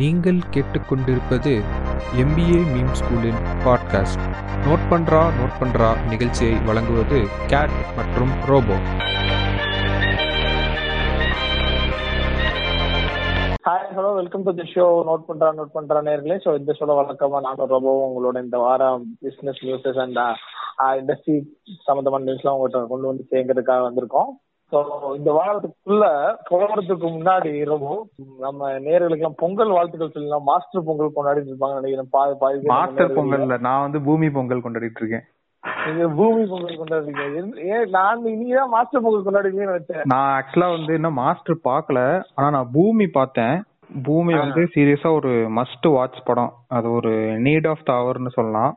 நீங்கள் கேட்டுக்கொண்டிருப்பது MBA meme ஸ்கூலின் பாட்காஸ்ட் நோட் பண்றா நோட் பண்றா நிகழ்ச்சியை வழங்குவது கேட் மற்றும் Robo hi hello welcome to the show note பண்றா நோட் பண்றா நேர்களே. ஸோ இந்த ஷோல வழக்கமா நான் ரொம்ப உங்களோட இந்த வாரம் பிசினஸ் நியூஸஸ் அண்ட் இண்டஸ்ட்ரி சம்பந்தமான நியூஸ்லாம் உங்கள்கிட்ட கொண்டு வந்து சேர்க்கறதுக்காக வந்திருக்கோம். இந்த வாரத்துக்குள்ள போறதுக்கு முன்னாடி ரொம்ப நம்ம நேர்களுக்கெல்லாம் பொங்கல் வாழ்த்துக்கள் சொல்லலாம். மாஸ்டர் பொங்கல் கொண்டாடிட்டு இருப்பாங்க நினைக்கிறேன். மாஸ்டர். பொங்கல்ல நான் வந்து பூமி பொங்கல் கொண்டாடிட்டு இருக்கேன். நீங்க பூமி பொங்கல் கொண்டாடுறீங்க. ஏன் நான் நீங்க தான் மாஸ்டர் பொங்கல் கொண்டாடுவீங்கன்னு வச்சேன் நான் ஆக்சுவலா வந்து இன்னும் மாஸ்டர் பார்க்கல. ஆனா நான் பூமி பார்த்தேன். பூமி வந்து சீரியஸா ஒரு மஸ்ட் வாட்ச் படம். அது ஒரு நீட் ஆஃப் த அவர்னு சொல்லலாம்.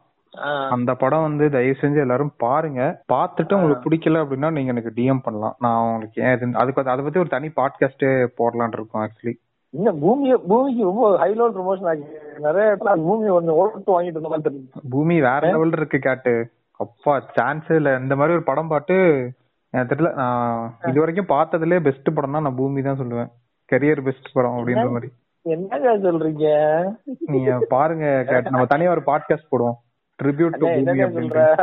அந்த படம் வந்து தயவு செஞ்சு எல்லாரும் பாருங்க. பார்த்துட்டு உங்களுக்கு பிடிக்கல அப்படின்னா நீங்க எனக்கு டிஎம் பண்ணலாம். நான் உங்களுக்கு ஏன் அதுக்கு அதை பத்தி ஒரு தனி பாட்காஸ்டே போடலாம்னு இருக்கோம் ஆக்சுவலி இந்த பூமியை பூமிக்கு ரொம்ப ஹை லெவல் ப்ரொமோஷன் ஆகி நிறைய இடத்துல பூமி வந்து ஓட்டு வாங்கிட்டு இருந்த மாதிரி தெரியுது. பூமி வேற லெவல்ல இருக்கு கேட்டு. அப்பா சான்ஸே இல்ல. இந்த மாதிரி ஒரு படம் பாட்டு எனக்கு தெரியல. நான் இது வரைக்கும் பார்த்ததுலயே பெஸ்ட் படம்னா நான் பூமி தான் சொல்லுவேன். கெரியர் பெஸ்ட் படம் அப்படின்ற மாதிரி. என்னங்க சொல்றீங்க? நீங்க பாருங்க கேட்டு. நம்ம தனியா ஒரு பாட்காஸ்ட் போடுவோம். ட்ரிபியூட் டு பூமி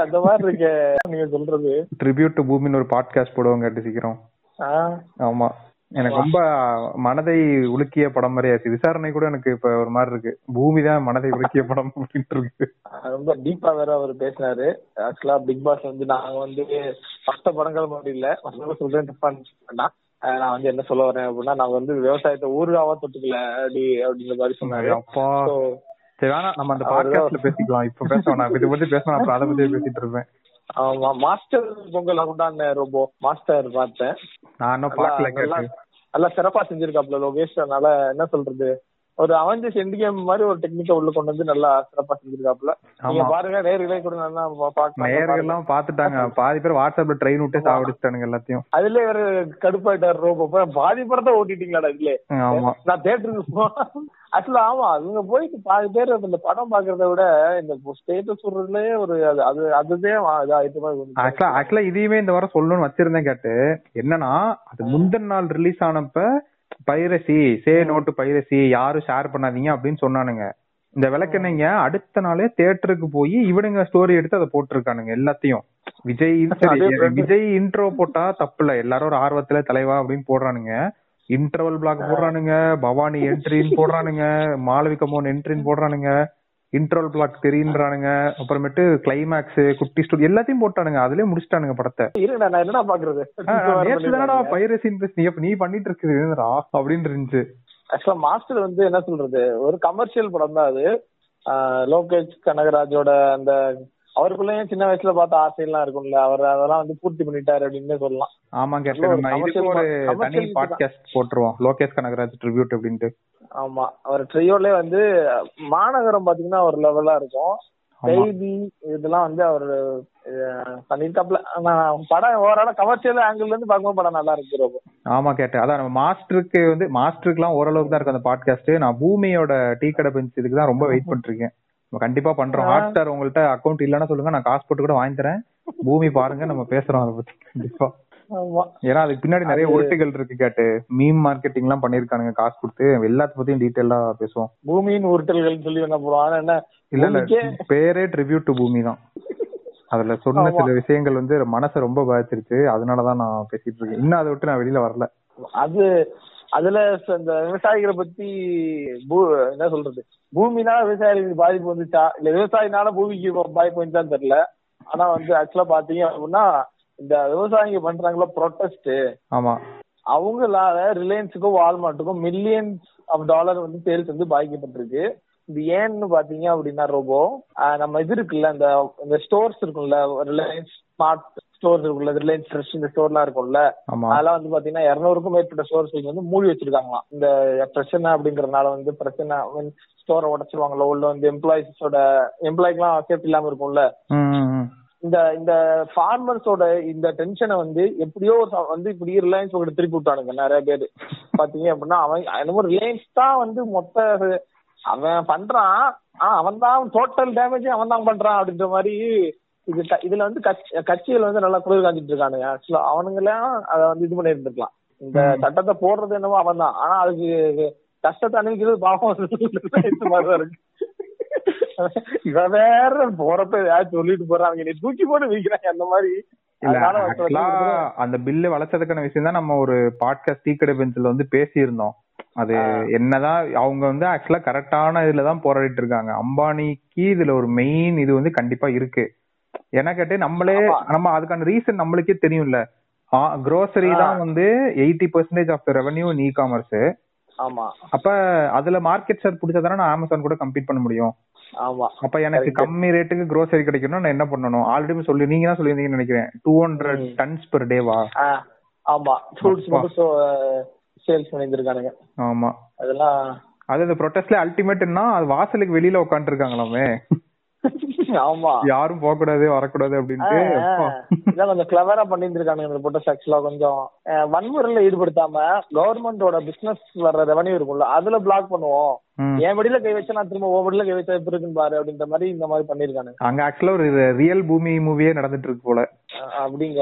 அந்த மாதிரி இருக்க நீங்க சொல்றது. ட்ரிபியூட் டு பூமின்னு ஒரு பாட்காஸ்ட் போடுவோம் கேட்டு சீக்கிரம். ஆமா. எனக்கு ரொம்ப மனதை உலுக்கிய படம் மாதிரி ஆச்சு. விசாரணை கூட எனக்கு இப்ப ஒரு மாதிரி இருக்கு. பூமி தான் மனதை உலுக்கிய படம் அப்படின்ட்டு இருக்கு. ரொம்ப டீப்பா வேற அவர் பேசினாரு ஆக்சுவலா பிக் பாஸ் வந்து நாங்க வந்து மத்த படங்கள் மாதிரி இல்ல சொல்றேன் தப்பா வேண்டாம். நான் வந்து என்ன சொல்ல வரேன் அப்படின்னா நாங்க வந்து விவசாயத்தை ஊருகாவா தொட்டுக்கல அப்படி அப்படின்ற மாதிரி சொன்னாரு. சரி வேணாம் நம்ம அந்த பாட்காஸ்ட்ல பேசிக்கலாம். இப்ப பேச வேணாம். இதை பத்தி பேசணும் அப்புறம் அதை பத்தி பேசிட்டு இருப்பேன். ஆமா மாஸ்டர் பொங்கல் உண்டான ரொம்ப மாஸ்டர் பார்த்தேன். நான் இன்னும் பாக்கல நல்லா சிறப்பா செஞ்சிருக்காப்ல லோகேஷ். அதனால என்ன சொல்றது? ஒரு அவஞ்சஸ் எண்ட் கேம் மாதிரி ஒரு டெக்னிக்கை உள்ள கொண்டு வந்து நல்லா சிறப்பா செஞ்சிருக்காப்ல நீங்க பாருங்க நேர்களே கூட நல்லா பாக்கலாம் நேயர்கள் எல்லாம் பாத்துட்டாங்க. பாதி பேர் வாட்ஸ்அப்ல ட்ரெயின் விட்டு சாவடிச்சிட்டானுங்க எல்லாத்தையும். அதுல வேற கடுப்பாயிட்டாரு ரோபோ. பாதி படத்தை ஓட்டிட்டீங்களாடா இதுல? ஆமா. நான் தேட்டருக்கு ஆக்சுவலா ஆமா. அவங்க போயிட்டு பாதி பேர் இந்த படம் பாக்குறத விட இந்த ஸ்டேட்டஸ் சொல்றதுலயே ஒரு அது அது அதுதான் இதாயிட்டு மாதிரி ஆக்சுவலா இதையுமே இந்த வாரம் சொல்லணும்னு வச்சிருந்தேன் கேட்டு. என்னன்னா அது முந்தின நாள் release ஆனப்ப piracy say no to piracy யாரும் ஷேர் பண்ணாதீங்க அப்படின்னு சொன்னானுங்க. இந்த விளக்கெண்ணங்க அடுத்த நாளே தியேட்டருக்கு போய் இவனுங்க ஸ்டோரி எடுத்து அதை போட்டிருக்கானுங்க எல்லாத்தையும். விஜய். விஜய் இன்ட்ரோ போட்டா தப்பு இல்ல எல்லாரும் ஒரு ஆர்வத்துல தலைவா அப்படின்னு போடுறானுங்க. இன்டர்வல் பிளாக் போடுறானுங்க. பவானி என்ட்ரின்னு போடுறானுங்க. மாளவிக மோகன் என்ட்ரின்னு போடுறானுங்க. இன்டர்வல் பிளாக் தெரியுன்றானுங்க. அப்புறமேட்டு கிளைமேக்ஸ் குட்டி ஸ்டோரி எல்லாத்தையும் போட்டானுங்க. அதுலயே முடிச்சிட்டானுங்க படத்தை. நான் என்னடா பாக்குறது? நேற்று தானடா பைரசின் நீ நீ பண்ணிட்டு இருக்குதுடா அப்படின்னு இருந்துச்சு. ஆக்சுவலா மாஸ்டர் வந்து என்ன சொல்றது? ஒரு கமர்ஷியல் படம் தான் அது லோகேஷ் கனகராஜோட அந்த அவருக்குள்ளயும் சின்ன வயசுல பார்த்த ஆசையெல்லாம் இருக்கும்ல. அவர் அதெல்லாம் வந்து பூர்த்தி பண்ணிட்டாரு அப்படின்னு சொல்லலாம். ஆமா நல்ல கேட்டேன் ஒரு. தனி பாட்காஸ்ட் போட்டுருவோம். லோகேஷ் கனகராஜ் ட்ரிபியூட் அப்படின்ட்டு. ஆமா. அவர் ட்ரையோலே வந்து மாநகரம் பாத்தீங்கன்னா ஒரு லெவலா இருக்கும். செய்தி இதெல்லாம் வந்து அவர் பண்ணிருக்காப்ல படம் ஓவரால கமர்ஷியல் ஆங்கிள் இருந்து பார்க்கும்போது படம் நல்லா இருக்கு ஆமா கேட்டேன். அதான் நம்ம மாஸ்டருக்கு வந்து மாஸ்டருக்கு எல்லாம் ஓரளவுக்கு தான் இருக்கு அந்த பாட்காஸ்ட் நான் பூமியோட டீ கடை பெஞ்ச் இதுக்கு தான் ரொம்ப வெயிட் பண்ணிட்டு இருக்கேன். நம்ம கண்டிப்பா பண்றோம். ஹாட் ஸ்டார் உங்கள்ட்ட அக்கௌண்ட் இல்லைன்னா சொல்லுங்க நான் காசு போட்டு கூட வாங்கி தரேன். பூமி பாருங்க நம்ம பேசுறோம் அதை பத்தி. கண்டிப்பா. ஏன்னா அதுக்கு பின்னாடி நிறைய உருட்டுகள் இருக்கு கேட்டு. மீம் மார்க்கெட்டிங் எல்லாம் பண்ணிருக்கானுங்க காசு கொடுத்து. எல்லாத்த பத்தியும் டீட்டெயிலா பேசுவோம். பூமியின் உருட்டல்கள் சொல்லி என்ன போறோம் என்ன? இல்ல இல்ல. பேரே ட்ரிபியூட் டு பூமி தான். அதுல சொன்ன. சில விஷயங்கள் வந்து மனசை ரொம்ப பாதிச்சிருச்சு. அதனாலதான் நான் பேசிட்டு இருக்கேன். இன்னும் அதை விட்டு நான் வெளியில வரல. அது அதுல இந்த விவசாயிகளை பத்தி என்ன சொல்றது? பூமினால விவசாயிகளுக்கு பாதிப்பு வந்துச்சா? இல்ல விவசாயினால பூமிக்கு பாதிப்பு வந்துச்சான்னு தெரியல. ஆனா வந்து ஆக்சுவலா பாத்தீங்க அப்படின்னா இந்த விவசாயிங்க பண்றாங்களோ ப்ரொட்டஸ்ட் ஆமா. அவங்களால ரிலையன்ஸுக்கும் வால்மார்ட்டுக்கும் மில்லியன்ஸ் ஆஃப் டாலர் வந்து சேல்ஸ் வந்து பாதிக்கப்பட்டிருக்கு. இது ஏன்னு பாத்தீங்க அப்படின்னா ரோபோ ஆஹ் நம்ம இது இருக்குல்ல இந்த இந்த ஸ்டோர்ஸ் இருக்கும்ல ரிலையன்ஸ் ஸ்மார்ட் ஸ்டோர்ஸ் இருக்குல்ல ரிலையன்ஸ் ஃப்ரெஷ் இந்த ஸ்டோர்லாம் இருக்கும்ல அதெல்லாம் வந்து பாத்தீங்கன்னா இருநூறுக்கும் மேற்பட்ட ஸ்டோர்ஸ் வந்து மூடி வச்சிருக்காங்களாம். இந்த பிரச்சனை அப்படிங்கறதுனால வந்து பிரச்சனை ஸ்டோரை உடைச்சிருவாங்களோ உள்ள வந்து எம்ப்ளாயிஸோட எம்ப்ளாய்க்குலாம் சேஃப்டி இல்லாம இருக்கும்ல. இந்த இந்த ஃபார்மர்ஸோட இந்த டென்ஷனை வந்து எப்படியோ வந்து இப்படி ரிலையன்ஸ் உங்கள்கிட்ட திருப்பி விட்டானுங்க நிறைய பேர். பாத்தீங்க அப்படின்னா அவன் என்னமோ ரிலையன்ஸ் தான் வந்து மொத்த அவன் பண்றான். ஆனா அவன் தான் டோட்டல் டேமேஜ் அவன் தான் பண்றான் அப்படின்ற மாதிரி இது இதுல வந்து கட்சி கட்சிகள் வந்து நல்லா குளிர் காஞ்சிட்டு இருக்கானுங்க. ஆக்சுவலா அவனுங்களாம் அதை வந்து இது பண்ணி இருந்திருக்கலாம் இந்த. சட்டத்தை போடுறது என்னவோ அவன் தான் ஆனா அதுக்கு கஷ்டத்தை அனுபவிக்கிறது பாவம். இருக்கு இவன் வேற போறப்ப ஏதாச்சும் சொல்லிட்டு போறாங்க நீ தூக்கி போட்டு வைக்கிறாங்க அந்த மாதிரி. அந்த பில்லு வளர்ச்சதுக்கான விஷயம் தான் நம்ம ஒரு பாட்காஸ்ட் டீக்கடை பெஞ்சில் வந்து பேசியிருந்தோம். அது என்னதான் அவங்க வந்து ஆக்சுவலா கரெக்டான இதுல தான் போராடிட்டு இருக்காங்க. அம்பானிக்கு இதுல ஒரு மெயின் இது வந்து கண்டிப்பா இருக்கு. என்ன கேட்டு நம்மளே. நம்ம அதுக்கான ரீசன் நம்மளுக்கே தெரியும்ல. grocery தான் வந்து eighty percentage of the revenue e commerce ஆமா. அப்ப அதுல மார்க்கெட் ஷேர் பிடிச்சதானே நான் அமேசான் கூட கம்பீட் பண்ண முடியும். ஆமா. அப்ப எனக்கு. கம்மி ரேட்டுக்கு grocery கிடைக்கணும்னா நான் என்ன பண்ணணும்? ஆல்ரெடி சொல்லி நீங்க தான் சொல்லியிருந்தீங்கன்னு நினைக்கிறேன். Two hundred. டன்ஸ் பெர் டேவா ஆமா. ஃப்ரூட்ஸ். மட்டும் சேல்ஸ் பண்ணியிருந்திருக்கானுங்க. ஆமா. அதெல்லாம் அது இந்த ப்ரொட்டஸ்ட்ல அல்டிமேட்னா அது வாசலுக்கு வெளியில உட்காந்துட்டு இருக்காங்களாமே ஆமா. யாரும் போக கூடாது வரக்கூடாது அப்படின்ட்டு கொஞ்சம் கிளவரா பண்ணிருந்திருக்கானுங்க இந்த பொட்டஸ் ஆக்சுவலா கொஞ்சம். வன்முறையில ஈடுபடுத்தாம கவர்மெண்டோட பிசினஸ் வர்ற ரெவன்யூ இருக்கும்ல அதுல பிளாக் பண்ணுவோம். என் வடியில கை வச்சா நான் திரும்ப வடியில கை வச்சா எப்படி இருக்குன்னு பாரு அப்படின்ற மாதிரி இந்த மாதிரி பண்ணிருக்கானுங்க அங்க ஆக்சுவலா ஒரு ரியல் பூமி மூவியே நடந்துட்டு இருக்கு போல. அப்படிங்க.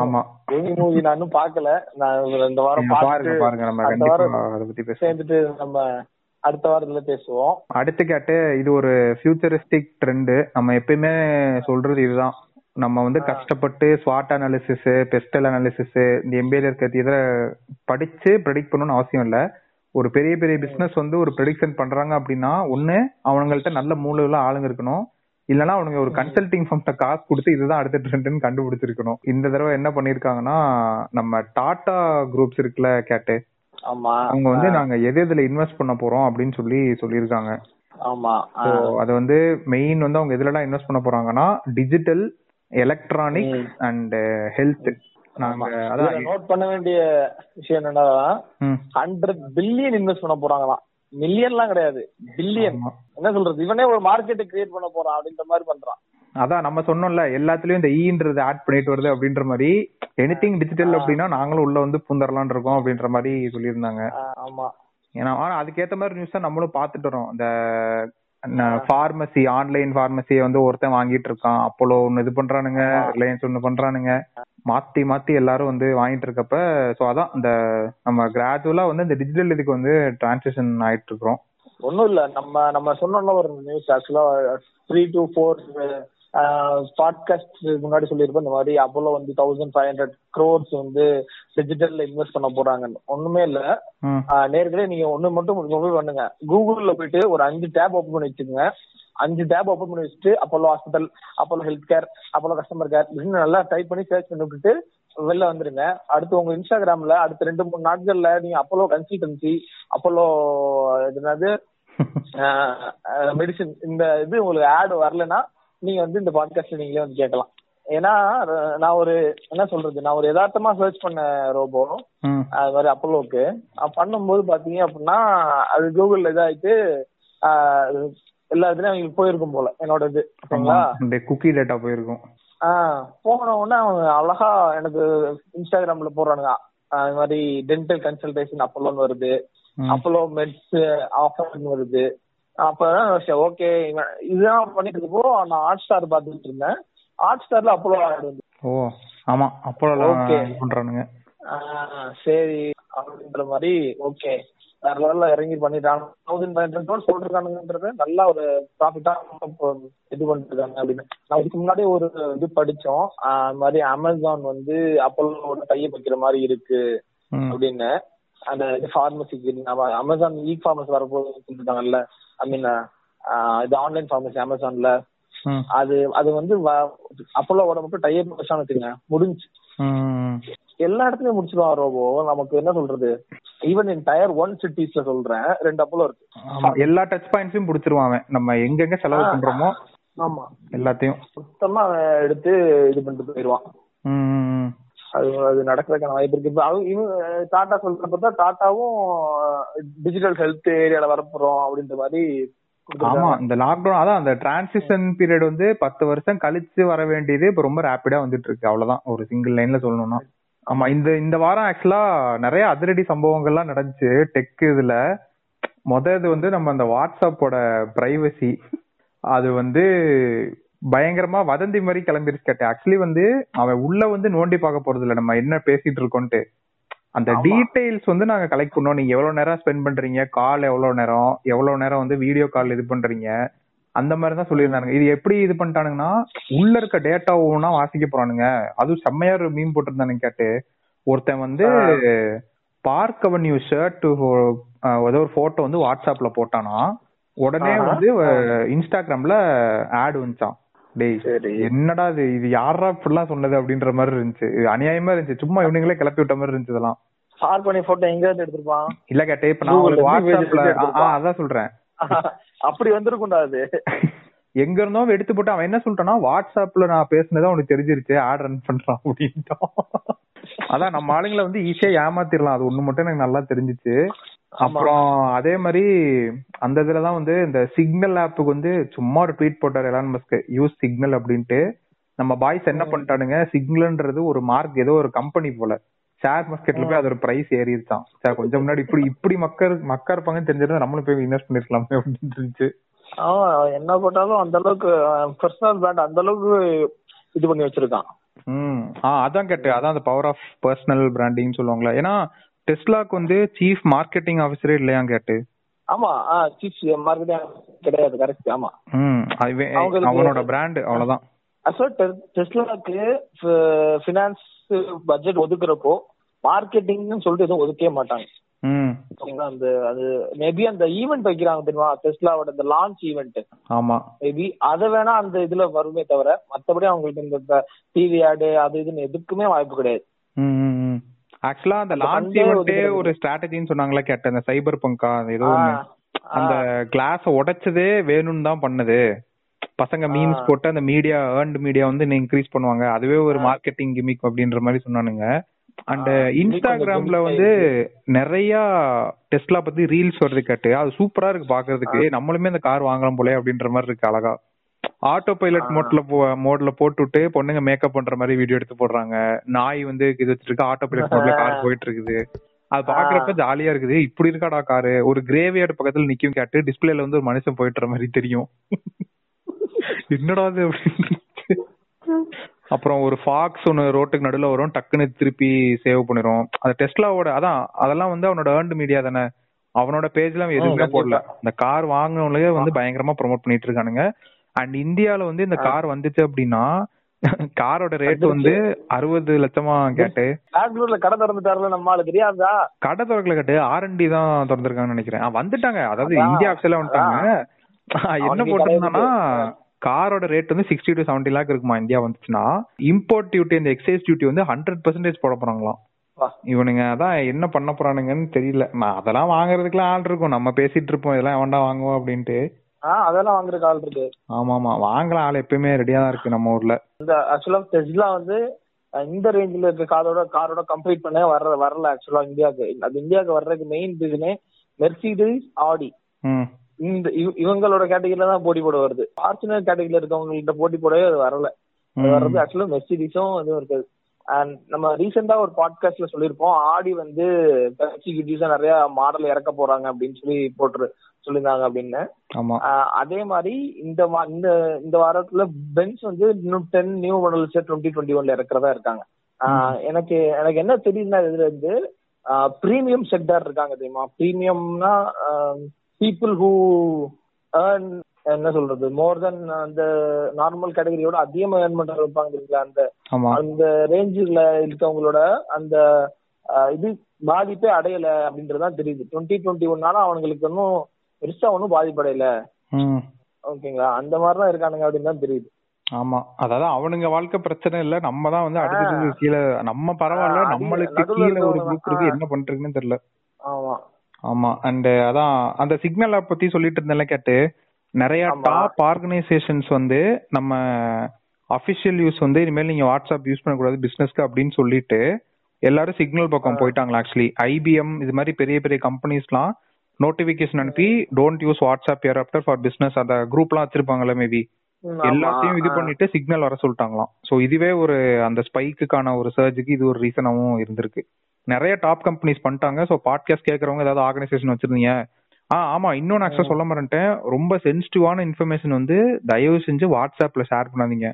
ஆமா. பூமி மூவி நான் இன்னும் பாக்கல நான் இந்த வாரம் பாருங்க பாருங்க நம்ம சேர்ந்துட்டு நம்ம அடுத்த வாரத்துல பேசுவோம். அடுத்து கேட்டு இது ஒரு ஃபியூச்சரிஸ்டிக் ட்ரெண்ட் நம்ம எப்பயுமே சொல்றது இதுதான். நம்ம வந்து கஷ்டப்பட்டு ஸ்வாட் அனாலிசிஸ் பெஸ்டல் அனாலிசிஸ் இந்த எம்பிஏல இருக்க இதை படிச்சு ப்ரெடிக்ட் பண்ணணும்னு அவசியம் இல்ல. ஒரு பெரிய பெரிய பிசினஸ் வந்து ஒரு ப்ரெடிக்ஷன் பண்றாங்க அப்படின்னா ஒண்ணு அவங்கள்ட்ட நல்ல மூளை உள்ள ஆளுங்க இருக்கணும். இல்லனா அவனுங்க ஒரு கன்சல்டிங் ஃபர்ம்ட்ட காசு கொடுத்து இதுதான் அடுத்த ட்ரெண்ட்னு கண்டுபிடிச்சிருக்கணும். இந்த தடவை என்ன பண்ணிருக்காங்கன்னா நம்ம டாடா குரூப்ஸ் இருக்குல்ல கேட்டு. அவங்க வந்து நாங்க எது எதுல இன்வெஸ்ட் பண்ண போறோம் அப்படின்னு சொல்லி சொல்லியிருக்காங்க. ஆமா அது வந்து மெயின் வந்து அவங்க எதுலலாம் இன்வெஸ்ட் பண்ண போறாங்கன்னா டிஜிட்டல் எலக்ட்ரானிக் அண்ட் ஹெல்த் நாங்க நோட் பண்ண வேண்டிய விஷயம் என்னன்னா ஹண்ட்ரட் பில்லியன் இன்வெஸ்ட் பண்ண போறாங்களாம். மில்லியன்லாம் கிடையாது. பில்லியன் ஆமா. என்ன சொல்றது? இவனே ஒரு மார்க்கெட்டை கிரியேட் பண்ண போறான் அப்படின்ற மாதிரி பண்றான். அதான் நம்ம சொன்னோம்ல எல்லாத்துலயும் இந்த ஈன்றது ஆட் பண்ணிட்டு வருது அப்படின்ற மாதிரி எனிதிங் டிஜிட்டல் அப்படின்னா நாங்களும் உள்ள வந்து பூந்தரலான் இருக்கோம் அப்படின்ற மாதிரி சொல்லியிருந்தாங்க. ஆமா. ஏன்னா ஆனா அதுக்கேத்த மாதிரி நியூஸ் தான் நம்மளும் பாத்துட்டு வரோம். இந்த ஃபார்மசி ஆன்லைன் ஃபார்மசியை வந்து ஒருத்தன் வாங்கிட்டு இருக்கான். அப்போலோ ஒன்னு இது பண்றானுங்க ரிலையன்ஸ் ஒன்னு பண்றானுங்க. மாத்தி மாத்தி எல்லாரும் வந்து வாங்கிட்டு இருக்கப்ப சோ அதான் இந்த நம்ம கிராஜுவலா வந்து இந்த டிஜிட்டல் இதுக்கு வந்து டிரான்சிஷன் ஆயிட்டு இருக்கிறோம். ஒண்ணும் இல்ல. நம்ம நம்ம சொன்னோம்ல ஒரு நியூஸ் ஆக்சுவலா த்ரீ டு ஃபோர் பாட்காஸ்ட் முன்னாடி சொல்லியிருப்போம் இந்த மாதிரி அப்போலோ வந்து தௌசண்ட் ஃபைவ் ஹண்ட்ரட் க்ரோர்ஸ் வந்து டிஜிட்டல்ல இன்வெஸ்ட் பண்ண போறாங்கன்னு. ஒண்ணுமே இல்ல. நேர்களே நீங்க ஒண்ணு மட்டும் மொபைல் பண்ணுங்க. கூகுள்ல போயிட்டு ஒரு அஞ்சு டேப் ஓபன் பண்ணி வச்சுக்கோங்க. அஞ்சு டேப் ஓபன் பண்ணி வச்சுட்டு Apollo hospital Apollo health care Apollo customer care இப்படின்னு நல்லா டைப் பண்ணி சர்ச் பண்ணி விட்டுட்டு வெளில வந்துருங்க. அடுத்து உங்க இன்ஸ்டாகிராம்ல அடுத்த ரெண்டு மூணு நாட்கள்ல நீங்க அப்போலோ கன்சல்டன்சி அப்போலோ என்னது? மெடிசின் இந்த இது உங்களுக்கு ஆட் வரலன்னா நீங்க வந்து இந்த பாட்காஸ்ட் நீங்களே வந்து கேட்கலாம். ஏன்னா நான் ஒரு என்ன சொல்றது நான் ஒரு யதார்த்தமா சர்ச் பண்ண ரோபோ. அது மாதிரி அப்போலோக்கு. பண்ணும்போது பாத்தீங்க அப்படின்னா அது கூகுள்ல இதாயிட்டு எல்லா இதுலயும் அவங்களுக்கு போயிருக்கும் போல என்னோட இது இந்த குக்கி டேட்டா போயிருக்கும். ஆஹ் போன உடனே அவங்க அழகா எனக்கு இன்ஸ்டாகிராம்ல போடுறானுங்க. இது மாதிரி டென்டல் கன்சல்டேஷன் அப்போலோன்னு வருது. அப்போலோ மெட்ஸ் ஆஃபர்னு வருது. அப்பதான் ஓகே இதுதான் பண்ணிட்டு இருக்கப்போ நான் ஹாட் ஸ்டார் பார்த்துட்டு இருந்தேன். ஹாட் ஸ்டார்ல அப்போலோ ஆட் வந்து ஓ ஆமா. அப்போ Okay. இது பண்றானுங்க. சரி. அப்படின்ற மாதிரி ஓகே வேற லெவல்ல இறங்கி பண்ணிட்டாங்க தௌசண்ட் ஃபைவ் ஹண்ட்ரட் சொல்றானுங்கன்றது நல்லா ஒரு ப்ராஃபிட்டா இது பண்ணிருக்காங்க அப்படின்னு. நான் இதுக்கு முன்னாடி ஒரு இது படிச்சோம் அது மாதிரி அமேசான் வந்து அப்போலோட கையை வைக்கிற மாதிரி இருக்கு. அப்படின்னு. அந்த ஃபார்மசிக்கு அமேசான் இ ஃபார்மசி வரப்போது சொல்லிட்டாங்கல்ல ஐ மீன் இது ஆன்லைன் ஃபார்மசி அமேசான்ல. அது அது வந்து அப்போலோவோட மட்டும் டைப் வச்சான்னு வச்சுங்க முடிஞ்சு. எல்லா இடத்துலயும் முடிச்சிருவான் ரோபோ. நமக்கு என்ன சொல்றது? ஈவன் இன் டயர் ஒன் சிட்டிஸ்ல சொல்றேன் ரெண்டு அப்போலோ இருக்கு. ஆமா எல்லா டச் பாயிண்ட்ஸும் புடிச்சிருவான் நம்ம எங்கெங்க செலவு பண்றோமோ ஆமா. எல்லாத்தையும். சுத்தமா எடுத்து இது பண்ணிட்டு போயிடுவான். அது அது நடக்கிறதுக்கான வாய்ப்பு இருக்கு. இப்போ இவங்க டாடா சொல்றப்ப தான் டாட்டாவும் டிஜிட்டல் ஹெல்த் ஏரியால வரப்போறோம் அப்படின்ற மாதிரி ஆமா இந்த லாக்டவுன் அதான் அந்த டிரான்சிஷன் பீரியட் வந்து பத்து வருஷம் கழிச்சு வர வேண்டியது இப்ப ரொம்ப ரேப்பிடா வந்துட்டு இருக்கு. அவ்வளவுதான். ஒரு சிங்கிள் லைன்ல சொல்லணும்னா. ஆமா இந்த இந்த வாரம் ஆக்சுவலா நிறைய அதிரடி சம்பவங்கள்லாம் நடந்துச்சு. டெக் இதுல. முத இது வந்து நம்ம அந்த வாட்ஸ்அப்போட பிரைவசி அது வந்து பயங்கரமா வதந்தி மாதிரி கிளம்பிருச்சு கேட்டேன். ஆக்சுவலி வந்து அவன் உள்ள வந்து நோண்டி பார்க்க போறது இல்ல நம்ம என்ன பேசிட்டு இருக்கோன்ட்டு. அந்த. டீடைல்ஸ் வந்து நாங்க கலெக்ட் பண்ணோம். நீங்க எவ்வளவு நேரம் ஸ்பெண்ட் பண்றீங்க? கால் எவ்வளவு நேரம்? எவ்வளவு நேரம் வந்து வீடியோ கால் இது பண்றீங்க? அந்த மாதிரி தான் சொல்லியிருந்தானுங்க. இது எப்படி இது பண்ணிட்டானுங்கன்னா உள்ள இருக்க டேட்டா ஒவ்வொன்றா வாசிக்க போறானுங்க. அதுவும் செம்மையா ஒரு மீன் போட்டிருந்தானுங்க கேட்டு. ஒருத்தன் வந்து பார்க் அவென்யூ ஷர்ட் ஏதோ ஒரு போட்டோ வந்து வாட்ஸ்அப்ல போட்டானா. உடனே. வந்து இன்ஸ்டாகிராம்ல ஆட் வந்துச்சான் டேய் சரி. என்னடா இது? இது யாரா இப்படிலாம் சொன்னது அப்படின்ற மாதிரி இருந்துச்சு. இது அநியாயமா இருந்துச்சு. சும்மா இவனுங்களே கிளப்பி விட்ட மாதிரி இருந்துச்சு இதெல்லாம். ஸ்டார்ட் பண்ணி போட்டோ எங்க இருந்து எடுத்திருப்பான். இல்ல கேட்டே இப்ப நான் உங்களுக்கு வாட்ஸ்அப்ல. அதான் சொல்றேன். அப்படி வந்திருக்கும்டா அது. எங்க இருந்தோ எடுத்து போட்டு அவன் என்ன சொல்லிட்டானா வாட்ஸ்அப்ல நான் பேசுனதா உனக்கு தெரிஞ்சிருச்சு ஆட் ரன் பண்றான் அப்படின்ட்டான். அதான் நம்ம ஆளுங்களை வந்து ஈஸியா ஏமாத்திரலாம். அது ஒண்ணு மட்டும் எனக்கு நல்லா தெரிஞ்சுச்சு. அப்புறம் அதே மாதிரி அந்த இதுலதான் வந்து இந்த சிக்னல் ஆப்புக்கு வந்து சும்மா ஒரு ட்வீட் போட்டார் எலான் மஸ்க் யூஸ் சிக்னல் அப்படின்ட்டு. நம்ம பாய்ஸ் என்ன பண்ணிட்டானுங்க? சிக்னல்ன்றது ஒரு மார்க் ஏதோ ஒரு கம்பெனி போல. ஷேர் மார்க்கெட்ல போய் அது ஒரு பிரைஸ் ஏறிடுச்சான் சார் கொஞ்சம் முன்னாடி இப்படி இப்படி மக்கள் மக்கா இருப்பாங்கன்னு தெரிஞ்சிருந்தா நம்மளும் போய் இன்வெஸ்ட் பண்ணிருக்கலாமே அப்படின்னு இருந்துச்சு. அவன் என்ன போட்டாலும் அந்த அளவுக்கு பர்சனல் பிராண்ட் அந்த அளவுக்கு இது பண்ணி வச்சிருக்கான். ம். ஆ அதான் கேட்டு அதான் அந்த பவர் ஆஃப் பர்சனல் பிராண்டிங் சொல்லுவாங்களா ஏன்னா டெஸ்லாக்கு வந்து சீஃப் மார்க்கெட்டிங் ஆஃபீஸரே இல்லையா கேட்டு ஆமா. சீஃப் மார்க்கெட்டிங் கிடையாது. கரெக்ட் ஆமா. ம். அவனோட பிராண்ட் அவ்வளவுதான். ஆக்சுவலா டெஸ்லாக்கு ஃபினான்ஸ் பட்ஜெட் ஒதுக்குறப்போ மார்க்கெட்டிங்னு சொல்லிட்டு எதுவும் ஒதுக்கவே மாட்டாங்க. அந்த அது மேபி அந்த ஈவெண்ட் வைக்கிறாங்க தெரியுமா? டெஸ்லாவோட இந்த லான்ச் ஈவெண்ட் ஆமா. மேபி அதை வேணா அந்த இதுல வருமே தவிர மத்தபடி அவங்களுக்கு இந்த டிவி ஆடு அது இதுன்னு எதுக்குமே வாய்ப்பு கிடையாது. ஆக்சுவலா அந்த அந்த லான்ச் ஈவெண்ட்டே. ஒரு ஸ்ட்ராட்டஜின்னு சொன்னாங்களா கேட்டேன். அந்த சைபர் பங்கா ஏதோ அந்த கிளாஸ உடைச்சதே வேணும்னு தான் பண்ணுது. பசங்க மீம்ஸ் ஆ. போட்டு அந்த மீடியா ஏர்ன்டு மீடியா வந்து இன்க்ரீஸ் பண்ணுவாங்க. அதுவே ஒரு. மார்க்கெட்டிங் கிமிக் அப்படின்ற மாதிரி சொன்னானுங்க. அண்ட் இன்ஸ்டாகிராம்ல வந்து நிறைய டெஸ்லா பத்தி ரீல்ஸ் வருது கேட்டு. அது சூப்பரா இருக்கு பாக்குறதுக்கு. நம்மளுமே அந்த கார் வாங்கலாம் போல அப்படின்ற மாதிரி இருக்கு அழகா. Autopilot. மோட்ல மோட்ல போட்டுட்டு பொண்ணுங்க மேக்கப் பண்ற மாதிரி வீடியோ எடுத்து போடுறாங்க. நாய் வந்து இது வச்சிருக்கு. ஆட்டோ பைலட் மோட்ல கார் போயிட்டு இருக்குது அது பாக்குறப்ப ஜாலியா இருக்குது. இப்படி இருக்காடா காரு? ஒரு கிரேவியார்டு பக்கத்துல நிக்கும் கேட்டு டிஸ்பிளேல வந்து ஒரு மனுஷன் போயிட்டு மாதிரி தெரியும். என்னடா இது அப்படின்னு. அப்புறம் ஒரு ஃபாக்ஸ் ஒன்னு ரோட்டுக்கு நடுவுல வரும் டக்குன்னு திருப்பி சேவ் பண்ணிரும். அது டெஸ்லாவோட அதான் அதெல்லாம் வந்து அவனோட ஏர்ன்டு மீடியா தானே. அவனோட பேஜ்ல அவன் எதுவுமே. போடல. இந்த கார் வாங்கினவங்களே வந்து பயங்கரமா ப்ரோமோட் பண்ணிட்டு இருக்கானுங்க. அண்ட் இந்தியால வந்து இந்த கார் வந்துச்சு அப்படின்னா காரோட ரேட் வந்து அறுபது லட்சமா கேட்டு. பெங்களூர்ல கடை திறந்துட்டாருல நம்ம ஆளு தெரியாதா? கடை திறக்கல கேட்டு ஆர்என்டி தான் திறந்திருக்காங்கன்னு நினைக்கிறேன். வந்துட்டாங்க. அதாவது இந்தியா ஆப்ஸ்ல வந்துட்டாங்க. என்ன கடை காரோட ரேட் வந்து சிக்ஸ்டி டு செவன்டி லேக் இருக்குமா இந்தியா வந்துச்சுன்னா இம்போர்ட் டியூட்டி இந்த எக்ஸைஸ் டியூட்டி வந்து ஹண்ட்ரட் பர்சன்டேஜ் போட போறாங்களாம். இவனுங்க அதான் என்ன பண்ண போறானுங்கன்னு தெரியல. நான் அதெல்லாம் வாங்குறதுக்குலாம் ஆள் இருக்கும். நம்ம பேசிட்டு இருப்போம். இதெல்லாம் எவன்டா வாங்குவோம் அப்படின்ட்டு. அதெல்லாம் வாங்குறதுக்கு ஆள் இருக்கு. ஆமா ஆமா வாங்கலாம். ஆள் எப்பயுமே ரெடியா தான் இருக்கு நம்ம ஊர்ல. இந்த ஆக்சுவலா டெஸ்லா வந்து இந்த ரேஞ்சில இருக்க காரோட காரோட கம்ப்ளீட் பண்ண வர வரல ஆக்சுவலா இந்தியாவுக்கு. அது இந்தியாவுக்கு வர்றதுக்கு மெயின் ரீசனே மெர்சிடிஸ் ஆடி ம். இந்த இவ- இவங்களோட கேட்டகரியில தான் போட்டி போட வருது. ஃபார்ச்சுனர் கேட்டகரியில இருக்கவங்கள்ட்ட போட்டி போடவே அது வரல. அது. வர்றது ஆக்சுவலா மெர்சிடிஸும் இதுவும் இருக்குது. அண்ட் நம்ம ரீசெண்டா ஒரு பாட்காஸ்ட்ல சொல்லியிருப்போம். ஆடி வந்து எக்ஸிக்யூட்டிவ்ஸா நிறைய மாடல் இறக்க போறாங்க அப்படின்னு சொல்லி போட்டு சொல்லியிருந்தாங்க அப்படின்னு. அதே மாதிரி இந்த இந்த இந்த வாரத்துல பென்ஸ் வந்து இன்னும் ten new models twenty twenty ஒன்ல இறக்குறதா இருக்காங்க. எனக்கு எனக்கு என்ன தெரியுதுன்னா இதுல இருந்து ப்ரீமியம் செக்டார் இருக்காங்க தெரியுமா? ப்ரீமியம்னா பீப்புள் ஹூ ஏர்ன் என்ன சொல்றது மோர் தென் அந்த நார்மல் கேட்டகரியோட அதிகமா ஏர்ன் பண்ற இருப்பாங்க தெரியுங்களா? அந்த அந்த ரேஞ்சில் இருக்கவங்களோட அந்த இது பாதிப்பே அடையல அப்படின்றதுதான் தெரியுது. டுவெண்ட்டி டுவெண்ட்டி ஒன்னால அவங்களுக்கு ஒன்றும் பெருசா ஒன்றும் பாதிப்படையல. ஓகேங்களா? அந்த மாதிரிதான் இருக்கானுங்க அப்படின்னு தான் தெரியுது. ஆமா. அதாவது அவனுங்க வாழ்க்கை பிரச்சனை இல்ல நம்ம தான் வந்து அடுத்தது கீழே நம்ம பரவாயில்ல நம்மளுக்கு கீழே ஒரு குரூப் இருக்கு. என்ன பண்றதுன்னு தெரியல. ஆமா. ஆமா அண்ட் அதான் அந்த சிக்னல் ஆப் பத்தி சொல்லிட்டு இருந்தேன்ல கேட்டு. நிறைய. டாப் ஆர்கனைசேஷன்ஸ் வந்து நம்ம அபிஷியல் யூஸ் வந்து இனிமேல் நீங்க வாட்ஸ்அப் யூஸ் பண்ணக்கூடாது பிசினஸ்க்கு அப்படின்னு சொல்லிட்டு எல்லாரும் சிக்னல் பக்கம் போயிட்டாங்களா ஆக்சுவலி ஐபிஎம் இது மாதிரி பெரிய பெரிய கம்பெனிஸ்லாம் நோட்டிபிகேஷன் அனுப்பி don't use WhatsApp hereafter for business அந்த குரூப்லாம் வச்சிருப்பாங்கல்ல மேபி. எல்லாத்தையும் இது. பண்ணிட்டு சிக்னல் வர சொல்லிட்டாங்களாம். சோ இதுவே ஒரு அந்த ஸ்பைக்குக்கான ஒரு சர்ஜுக்கு இது ஒரு ரீசனாவும் இருந்திருக்கு. நிறைய டாப் கம்பெனிஸ் பண்ணிட்டாங்க. சோ பாட்காஸ்ட் கேக்குறவங்க ஏதாவது ஆர்கனைசேஷன் வச்சிருந்தீங்க. ஆ ஆமா இன்னொன்னு ஆக்சுவலா சொல்ல மாட்டேன் ரொம்ப சென்சிட்டிவான இன்ஃபர்மேஷன் வந்து தயவு செஞ்சு வாட்ஸ்அப்ல ஷேர் பண்ணாதீங்க.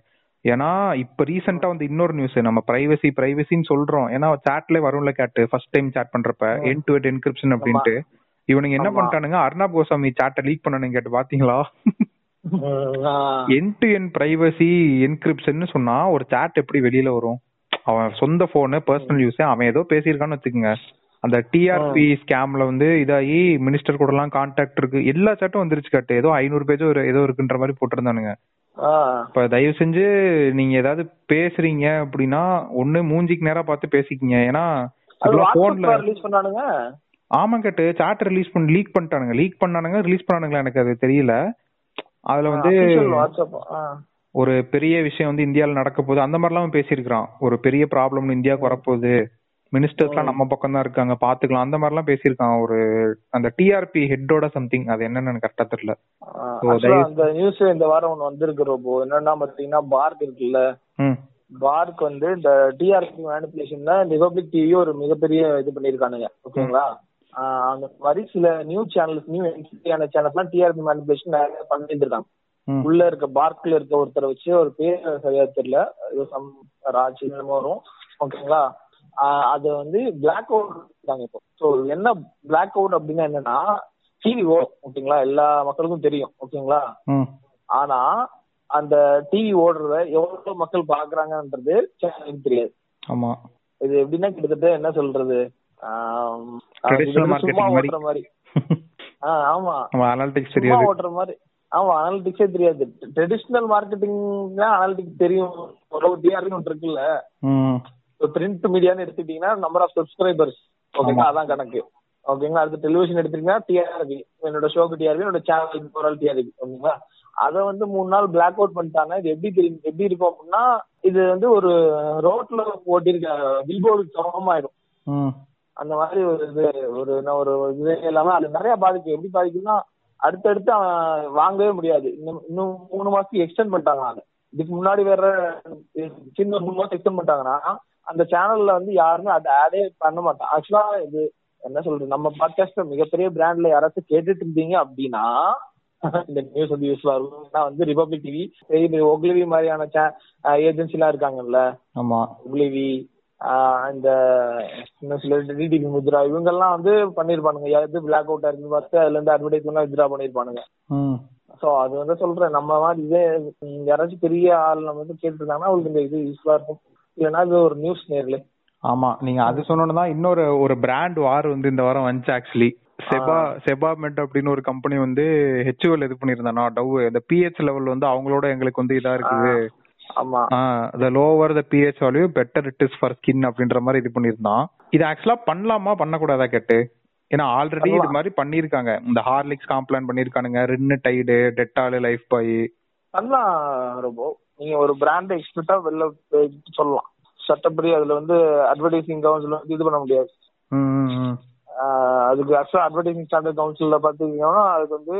ஏன்னா இப்ப ரீசெண்டா வந்து இன்னொரு நியூஸ் நம்ம பிரைவசி பிரைவசின்னு சொல்றோம். ஏன்னா சாட்ல வரும்ல கேட்டு ஃபர்ஸ்ட் டைம் சாட் பண்றப்ப. என் டு எட் என்கிரிப்ஷன் அப்படின்ட்டு. இவனுங்க என்ன. பண்ணிட்டானுங்க? அர்ணாப் கோசாமி சாட்டை லீக் பண்ணனுங்க கேட்டு பாத்தீங்களா. End to end privacy encryption சொன்னா ஒரு சாட் எப்படி வெளியில வரும்? அவன் சொந்த போனு பர்சனல் யூஸ் அவன் ஏதோ பேசியிருக்கான்னு வச்சுக்கோங்க. அந்த டிஆர்பி ஸ்கேம்ல வந்து இதாகி மினிஸ்டர் கூட எல்லாம் கான்டாக்ட் இருக்கு. எல்லா சாட்டும் வந்துருச்சு காட்டு. ஏதோ ஐநூறு பேஜோ ஏதோ இருக்குன்ற மாதிரி போட்டிருந்தானுங்க. இப்ப தயவு செஞ்சு நீங்க ஏதாவது பேசுறீங்க அப்படின்னா ஒண்ணு மூஞ்சிக்கு நேரா பார்த்து பேசிக்கிங்க. ஏன்னா போன்ல ரிலீஸ் பண்ணானுங்க? ஆமா கேட்டு. சாட் ரிலீஸ் பண்ணி லீக் பண்ணிட்டானுங்க. லீக் பண்ணானுங்க ரிலீஸ் பண்ணானுங்களா எனக்கு அது தெரியல. அதுல வந்து. ஒரு பெரிய விஷயம் வந்து இந்தியால நடக்க போகுது அந்த மாதிரிலாம் பேசியிருக்கிறான். ஒரு பெரிய ப்ராப்ளம் இந்தியாவுக்கு வரப்போகுது. மினிஸ்டர்ஸ்லாம் நம்ம பக்கம் தான் இருக்காங்க. பாத்துக்கலாம் அந்த மாதிரிலாம் பேசியிருக்கான் ஒரு அந்த டிஆர்பி ஹெட்டோட சம்திங் அது என்னன்னு எனக்கு கரெக்டா தெரியல. அந்த நியூஸ் இந்த வாரம் ஒண்ணு வந்திருக்கு ரோபோ என்னன்னா பாத்தீங்கன்னா பார்க் இருக்குல்ல? பார்க் வந்து இந்த டிஆர்பி மேனிபுலேஷன்ல ரிபப்ளிக் டிவி ஒரு மிகப்பெரிய இது பண்ணிருக்கானுங்க ஓகேங்களா? அந்த மாதிரி சில நியூஸ் சேனல்ஸ் நியூ என்டியான சேனல்ஸ்லாம் டிஆர்பி மேனிபுலேஷன் நிறைய பண்ணிட்டு இருக்காங்க உள்ள இருக்க பார்க்ல இருக்க ஒருத்தரை வச்சு ஒரு பேர் சரியா தெரியல. சம் ராஜ் வரும். ஓகேங்களா? அது வந்து பிளாக் அவுட் இருக்காங்க இப்போ. ஸோ என்ன பிளாக் அவுட் அப்படின்னா என்னன்னா டிவி ஓடும். ஓகேங்களா? எல்லா மக்களுக்கும் தெரியும். ஓகேங்களா? ஆனா அந்த டிவி ஓடுறத எவ்வளவு மக்கள் பாக்குறாங்கன்றது சேனலுக்கு தெரியாது. ஆமா. இது எப்படின்னா கிட்டத்தட்ட என்ன சொல்றது? சும்மா marketing மாதிரி. ஓட்டுற மாதிரி. ஆஹ் ஆமா. ஓட்டுற மாதிரி. ஆமா அனாலிட்டிக்ஸே தெரியாது. ட்ரெடிஷனல் மார்க்கெட்டிங் அனாலிட்டிக்ஸ் தெரியும். ஒரு டிஆர்னு இருக்குல்ல. பிரிண்ட் மீடியான்னு எடுத்துட்டீங்கன்னா நம்பர் ஆஃப் சப்ஸ்கிரைபர்ஸ் ஓகேங்களா. அதான் கணக்கு. ஓகேங்களா அடுத்து டெலிவிஷன் எடுத்தீங்கன்னா டிஆர்பி என்னோட ஷோக்கு டிஆர்பி என்னோட சேனல் ஓவரால் டிஆர்பி ஓகேங்களா? அதை வந்து மூணு நாள் பிளாக் அவுட் பண்ணிட்டாங்க. இது எப்படி தெரியும்? எப்படி இருக்கும் அப்படின்னா இது வந்து ஒரு ரோட்ல ஓட்டிருக்க பில்போர்டுக்கு சமமாயிடும் அந்த மாதிரி ஒரு இது ஒரு என்ன ஒரு இது இல்லாம அது நிறைய பாதிக்கும். எப்படி பாதிக்கும்னா அடுத்தடுத்து அவன் வாங்கவே முடியாது. இன்னும் மூணு மாசத்துக்கு எக்ஸ்டெண்ட் பண்ணிட்டாங்க இதுக்கு முன்னாடி வேற சின்ன ஒரு மூணு மாசம் எக்ஸ்டெண்ட் பண்ணிட்டாங்கன்னா அந்த சேனல்ல வந்து யாருமே அதை ஆடே பண்ண மாட்டான் ஆக்சுவலா இது என்ன சொல்றது நம்ம பாட்காஸ்ட் மிகப்பெரிய பிராண்ட்ல யாராச்சும் கேட்டுட்டு இருந்தீங்க அப்படின்னா இந்த நியூஸ் வந்து யூஸ்ஃபுல்லா இருக்கும். ஏன்னா வந்து ரிபப்ளிக் டிவி ஒக்லிவி மாதிரியான ஏஜென்சி எல்லாம் இருக்காங்கல்ல. ஆமா. ஒக்லிவி இந்த என்ன சொல்றது டிடிபி முத்ரா இவங்கெல்லாம் வந்து பண்ணிருப்பானுங்க. எது பிளாக் அவுட் இருக்குன்னு பார்த்து அதுல இருந்து அட்வர்டைஸ்மெண்ட் வித்ரா பண்ணிருப்பானுங்க. சோ அது வந்து சொல்றேன் நம்ம மாதிரி இதே யாராச்சும் பெரிய ஆள் நம்ம வந்து கேட்டுருந்தாங்கன்னா அவங்களுக்கு இந்த இது யூஸ்ஃபுல்லா இருக்கும். இல்லைன்னா இது ஒரு நியூஸ் நேர்ல. ஆமா நீங்க அது சொன்னோன்னு தான் இன்னொரு ஒரு பிராண்ட் வார் வந்து இந்த வாரம் வந்துச்சு ஆக்சுவலி செபா செபா மெட் அப்படின்னு ஒரு கம்பெனி வந்து ஹெச்ஓஎல் இது பண்ணியிருந்தானா டவ் இந்த பிஹெச் லெவல் வந்து அவங்களோட எங்களுக்கு வந்து இதா இருக்குது. The lower the pH value better it is for skin அப்படின்ற மாதிரி இது பண்ணியிருந்தான். இது ஆக்சுவலா பண்ணலாமா? பண்ணக்கூடாதா கேட்டு. ஏன்னா ஆல்ரெடி இது. மாதிரி பண்ணிருக்காங்க இந்த ஹார்லிக்ஸ் காம்ப்ளான் பண்ணிருக்கானுங்க ரின்னு டைடு டெட்டாலு லைஃப் பாய். பண்ணலாம் ரொம்ப நீங்க ஒரு பிராண்ட் எக்ஸ்பர்ட்டா வெளில சொல்லலாம். சட்டப்படி அதுல வந்து அட்வர்டைசிங் கவுன்சில் வந்து இது பண்ண முடியாது. அதுக்கு ஆக்சுவலா அட்வர்டைசிங் ஸ்டாண்டர்ட் கவுன்சில்ல பாத்தீங்கன்னா அதுக்கு வந்து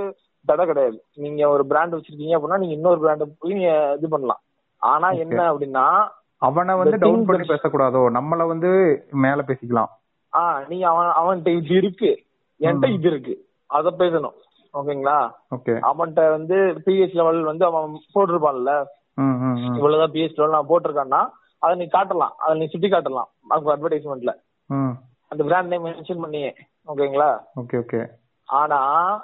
தடை கிடையாது. நீங்க ஒரு பிராண்ட் வச்சிருக்கீங்க அப்படின்னா நீங்க இன்னொரு பிராண்ட போய் நீங்க இது பண்ணலாம். ஆனா. என்ன அப்படின்னா அவனை வந்து டவுன் பண்ணி பேசக்கூடாதோ? நம்மள வந்து மேல பேசிக்கலாம். ஆஹ் நீங்க அவன் அவன்கிட்ட இது இருக்கு. என்கிட்ட. இது இருக்கு. அத பேசணும். ஓகேங்களா? ஓகே அவன்கிட்ட வந்து பிஹெச் லெவல் வந்து அவன் போட்டிருப்பான்ல. இவ்வளவுதான் பிஹெச் லெவல் நான் போட்டிருக்கான்னா அதை நீ காட்டலாம். அதை நீ சுட்டி காட்டலாம். அட்வர்டைஸ்மெண்ட்ல அந்த பிராண்ட் நேம் மென்ஷன் பண்ணியே. ஓகேங்களா? ஓகே ஓகே ஆனா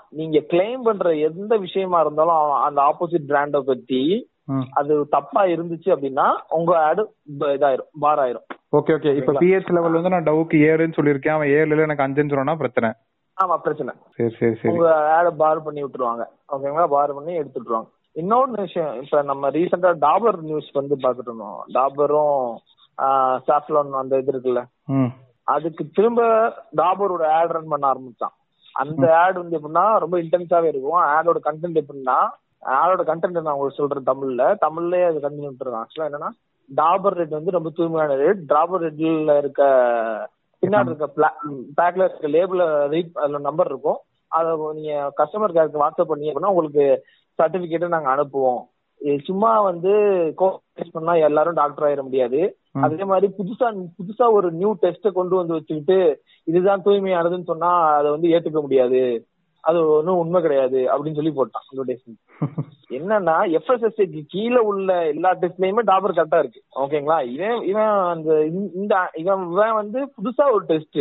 நீங்க கிளைம் பண்ற எந்த விஷயமா இருந்தாலும் அந்த ஆப்போசிட் பிராண்ட பத்தி அது தப்பா இருந்துச்சு அப்படின்னா உங்க ஆடு இதாயிரும் பார் ஆயிரும். ஓகே ஓகே இப்ப? பிஹெச் லெவல் வந்து நான் டவுக்கு ஏழுன்னு சொல்லியிருக்கேன். அவன் ஏழுல எனக்கு அஞ்சுன்னு சொன்னா பிரச்சனை. ஆமா பிரச்சனை. சரி சரி சரி. உங்க ஆட பார் பண்ணி விட்டுருவாங்க. ஓகேங்களா? பார் பண்ணி எடுத்துட்டுருவாங்க. இன்னொரு விஷயம் இப்ப நம்ம ரீசெண்டா டாபர் நியூஸ் வந்து பாத்துட்டு இருந்தோம். டாபரும் சாஃப்லான் அந்த இது இருக்குல்ல? அதுக்கு திரும்ப டாபரோட ஆட் ரன் பண்ண ஆரம்பிச்சான். அந்த ஆட் வந்து எப்படின்னா ரொம்ப இன்டென்ஸாவே இருக்கும். ஆடோட கண்டென்ட் எப்படின்னா ஆடோட கண்டென்ட் நான் உங்களுக்கு சொல்றேன் தமிழ்ல. தமிழ்லயே அது கண்டினியூ பண்ணிருக்கான் ஆக்சுவலா என்னன்னா டாபர் ரெட் வந்து ரொம்ப தூய்மையான ரெட் டாபர் ரெட்ல இருக்க பின்னாடி இருக்க பேக்ல இருக்க லேபிள ரீட் அதுல நம்பர் இருக்கும். அதை நீங்க கஸ்டமர் கேருக்கு வாட்ஸ்அப் பண்ணி அப்படின்னா உங்களுக்கு சர்டிபிகேட்டை நாங்க அனுப்புவோம். சும்மா வந்து கோர்ஸ் பண்ணா எல்லாரும் டாக்டர் ஆயிட முடியாது. அதே மாதிரி புதுசா புதுசா ஒரு நியூ டெஸ்ட கொண்டு வந்து வச்சுக்கிட்டு இதுதான் தூய்மையானதுன்னு சொன்னா அதை வந்து ஏத்துக்க முடியாது. அது ஒன்றும் உண்மை கிடையாது அப்படின்னு சொல்லி போட்டான் அட்வர்டைஸ்மெண்ட் என்னன்னா எஃப்எஸ்எஸ்சிக்கு கீழே உள்ள எல்லா டெஸ்ட்லயுமே டாபர் கரெக்டா இருக்கு. ஓகேங்களா இவன் இவன் அந்த இந்த- இந்த இவன் இவன் வந்து புதுசா ஒரு டெஸ்ட்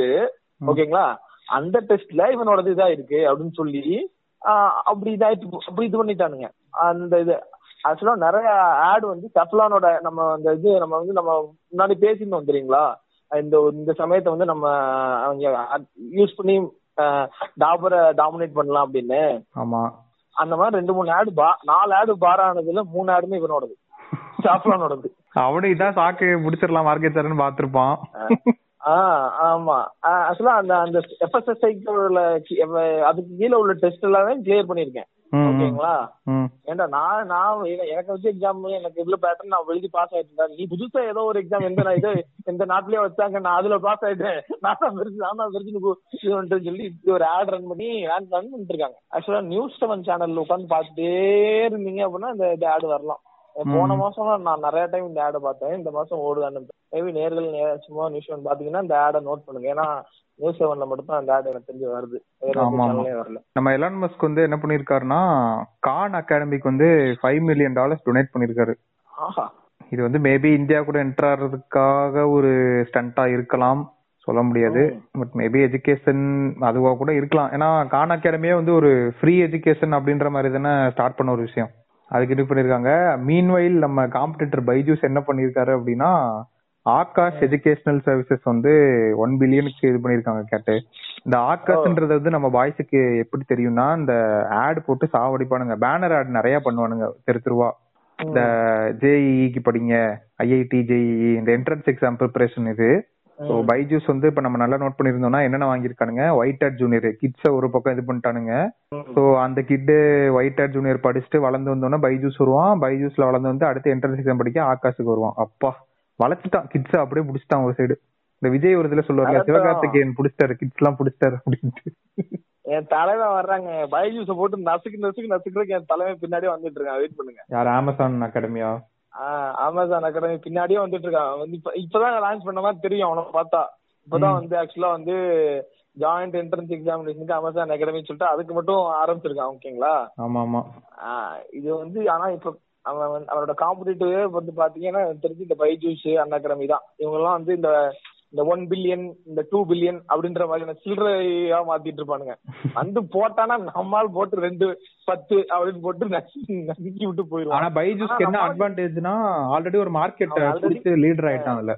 ஓகேங்களா அந்த டெஸ்ட்ல இவனோடது இதா இருக்கு அப்படின்னு சொல்லி அப்படி இதாயிட்டு அப்படி இது பண்ணிட்டானுங்க. அந்த இது ஆக்சுவலா நிறைய ஆட் வந்து டெஃப்லானோட நம்ம அந்த இது நம்ம வந்து நம்ம முன்னாடி பேசியிருந்தோம் தெரியுங்களா? இந்த இந்த சமயத்தை வந்து நம்ம அவங்க யூஸ் பண்ணி டாபரை டாமினேட் பண்ணலாம் அப்படின்னு. ஆமா. அந்த மாதிரி ரெண்டு மூணு ஆடு பா நாலு ஆடு பார் ஆனதுல மூணு ஆடுமே இவனோடது. சாஃப்லானோடது அவனு இதான் சாக்கு முடிச்சிடலாம் மார்க்கெட் சார்னு பாத்திருப்பான் ஆமா. ஆக்சுவலா அந்த அந்த கி- எவ- அதுக்கு கீழே உள்ள டெஸ்ட் எல்லாமே கிளியர் பண்ணிருக்கேன் ஓகேங்களா. ஏன்டா நான் நான் எனக்கு வச்ச எக்ஸாம் எனக்கு இவ்வளவு பேட்டர்ன் நான் எழுதி பாஸ் ஆயிட்டேன் நீ புதுசா ஏதோ ஒரு எக்ஸாம் எந்த நான் இது எந்த நாட்டிலயே வச்சாங்க நான் அதுல பாஸ் ஆயிட்டேன். நான் தான் பெருசு நான் தான் வந்துட்டு சொல்லி இப்படி ஒரு ஆட் ரன் பண்ணி ரன் ரன் பண்ணிட்டு இருக்காங்க. ஆக்சுவலா நியூஸ் செவன் சேனல்ல உட்காந்து பார்த்துட்டே இருந்தீங்க அப்படின்னா இந்த ஆடு வரலாம். போன மாசம் நான் நிறைய டைம் இந்த ஆடை பார்த்தேன். இந்த மாசம் ஓடுதான்னு மேபி நேர்கள் சும்மா நியூஸ் செவன் பாத்தீங்கன்னா இந்த ஆடை நோட் பண்ணுங்க. ஏன்னா நியூஸ் செவன்ல மட்டும் தான் அந்த ஆடு எனக்கு தெரிஞ்சு வருது. வரல. நம்ம எலான் மஸ்க் வந்து என்ன பண்ணிருக்காருன்னா கான் அகாடமிக்கு வந்து ஃபைவ் மில்லியன் டாலர்ஸ் டொனேட் பண்ணிருக்காரு. ஆஹா. இது வந்து மேபி இந்தியா கூட என்டர் ஆகிறதுக்காக ஒரு ஸ்டண்டா இருக்கலாம் சொல்ல முடியாது. பட் மேபி எஜுகேஷன் அதுவா கூட இருக்கலாம். ஏன்னா கான் அகாடமியே வந்து ஒரு ஃப்ரீ எஜுகேஷன் அப்படின்ற மாதிரி தானே ஸ்டார்ட் பண்ண ஒரு விஷயம். அதுக்கு இது பண்ணிருக்காங்க. மீன்வைல் நம்ம காம்படிட்டர் பைஜூஸ் என்ன பண்ணிருக்காரு அப்படின்னா ஆகாஷ் எஜுகேஷனல் சர்வீசஸ் வந்து ஒன் பில்லியனுக்கு இது பண்ணிருக்காங்க கேட்டு. இந்த ஆகாஷ்ன்றது வந்து நம்ம பாய்ஸுக்கு எப்படி தெரியும்னா இந்த ஆட் போட்டு சாவடிப்பானுங்க. பேனர் ஆட் நிறைய பண்ணுவானுங்க தெரு தெருவா. இந்த ஜேஇக்கு படிங்க ஐஐடி ஜேஇ இந்த என்ட்ரன்ஸ் எக்ஸாம் ப்ரிப்பரேஷன் இது. ஸோ பைஜூஸ் வந்து இப்ப நம்ம நல்லா நோட் பண்ணிருந்தோம்னா என்னென்ன வாங்கியிருக்கானுங்க? ஒயிட் ஹேட் ஜூனியர் கிட்ஸ ஒரு பக்கம் இது பண்ணிட்டானுங்க. ஸோ அந்த கிட்டு ஒயிட் ஹேட் ஜூனியர் படிச்சுட்டு வளர்ந்து வந்தோன்னா பைஜூஸ் வருவான். பைஜூஸ்ல வளர்ந்து வந்து அடுத்து என்ட்ரன்ஸ் எக்ஸாம் படிக்க ஆகாஷுக்கு வருவான். அப்பா வளைச்சிட்டான் கிட்ஸ அப்படியே புடிச்சிட்டான் ஒரு சைடு இந்த விஜய் ஒரு இதுல சொல்லுவார்ல. சிவகார்த்திகேயன் புடிச்சிட்டாரு கிட்ஸ் எல்லாம் புடிச்சிட்டாரு அப்படின்ட்டு. என் தலைவன் வர்றாங்க. பைஜூஸ போட்டு நசுக்கு நசுக்கு நசுக்குறதுக்கு என் தலைவன் பின்னாடியே வந்துட்டு இருக்கான். வெயிட் பண்ணுங்க. யார் அமேசான் அகாடமியா அமேசான் அகாடமி பின்னாடியே வந்துட்டு இருக்கான். வந்து இப்ப இப்பதான் லான்ச் பண்ண மாதிரி தெரியும் அவனை பார்த்தா. இப்பதான் வந்து ஆக்சுவலா வந்து ஜாயிண்ட் என்ட்ரன்ஸ் எக்ஸாமினேஷனுக்கு அமேசான் அகாடமி சொல்லிட்டு அதுக்கு மட்டும் ஆரம்பிச்சிருக்கான் ஓகேங்களா ஆமா ஆமா இது வந்து ஆனா இப்ப அவன் அவனோட காம்படிட்டிவே வந்து பாத்தீங்கன்னா தெரிஞ்சு இந்த பைஜூஸ் அந்த அகாடமி தான். இவங்க எல்லாம் வந்து இந்த இந்த ஒன் பில்லியன் இந்த டூ பில்லியன் அப்படின்ற மாதிரியான சில்லறையா மாத்திட்டு இருப்பானுங்க. வந்து போட்டானா நம்மால் போட்டு ரெண்டு பத்து அப்படின்னு போட்டு நசுக்கி விட்டு போயிருவான். ஆனா பைஜூஸ்க்கு என்ன அட்வான்டேஜ்னா ஆல்ரெடி ஒரு மார்க்கெட் லீடர் ஆயிட்டான் அதுல.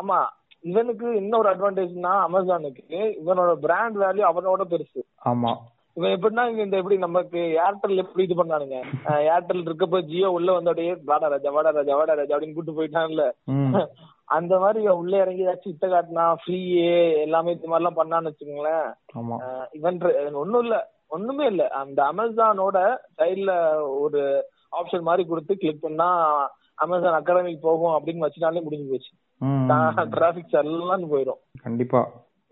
ஆமா. இவனுக்கு இன்னொரு அட்வான்டேஜ்னா அமேசானுக்கு இவனோட பிராண்ட் வேல்யூ அவனோட பெருசு. ஆமா. இவன் எப்படின்னா இந்த எப்படி நமக்கு ஏர்டெல் எப்படி இது பண்ணானுங்க? ஏர்டெல் இருக்கப்ப ஜியோ உள்ள வந்தோடய வாடா ராஜா வாடா ராஜா வாடா ராஜா அப்படின்னு கூட்டு போயிட்டான்ல. அந்த மாதிரி உள்ள இறங்கி ஏதாச்சும் இத்த காட்டினா ஃப்ரீ எல்லாமே இது மாதிரி எல்லாம் பண்ணான்னு வச்சுக்கோங்களேன். இவன் ஒண்ணும் இல்ல. ஒண்ணுமே இல்ல. அந்த அமேசானோட சைடுல ஒரு ஆப்ஷன் மாதிரி கொடுத்து கிளிக் பண்ணா அமேசான் அகாடமிக்கு போகும் அப்படின்னு வச்சுட்டாலே முடிஞ்சு போச்சு. டிராபிக்ஸ் எல்லாம் போயிடும் கண்டிப்பா.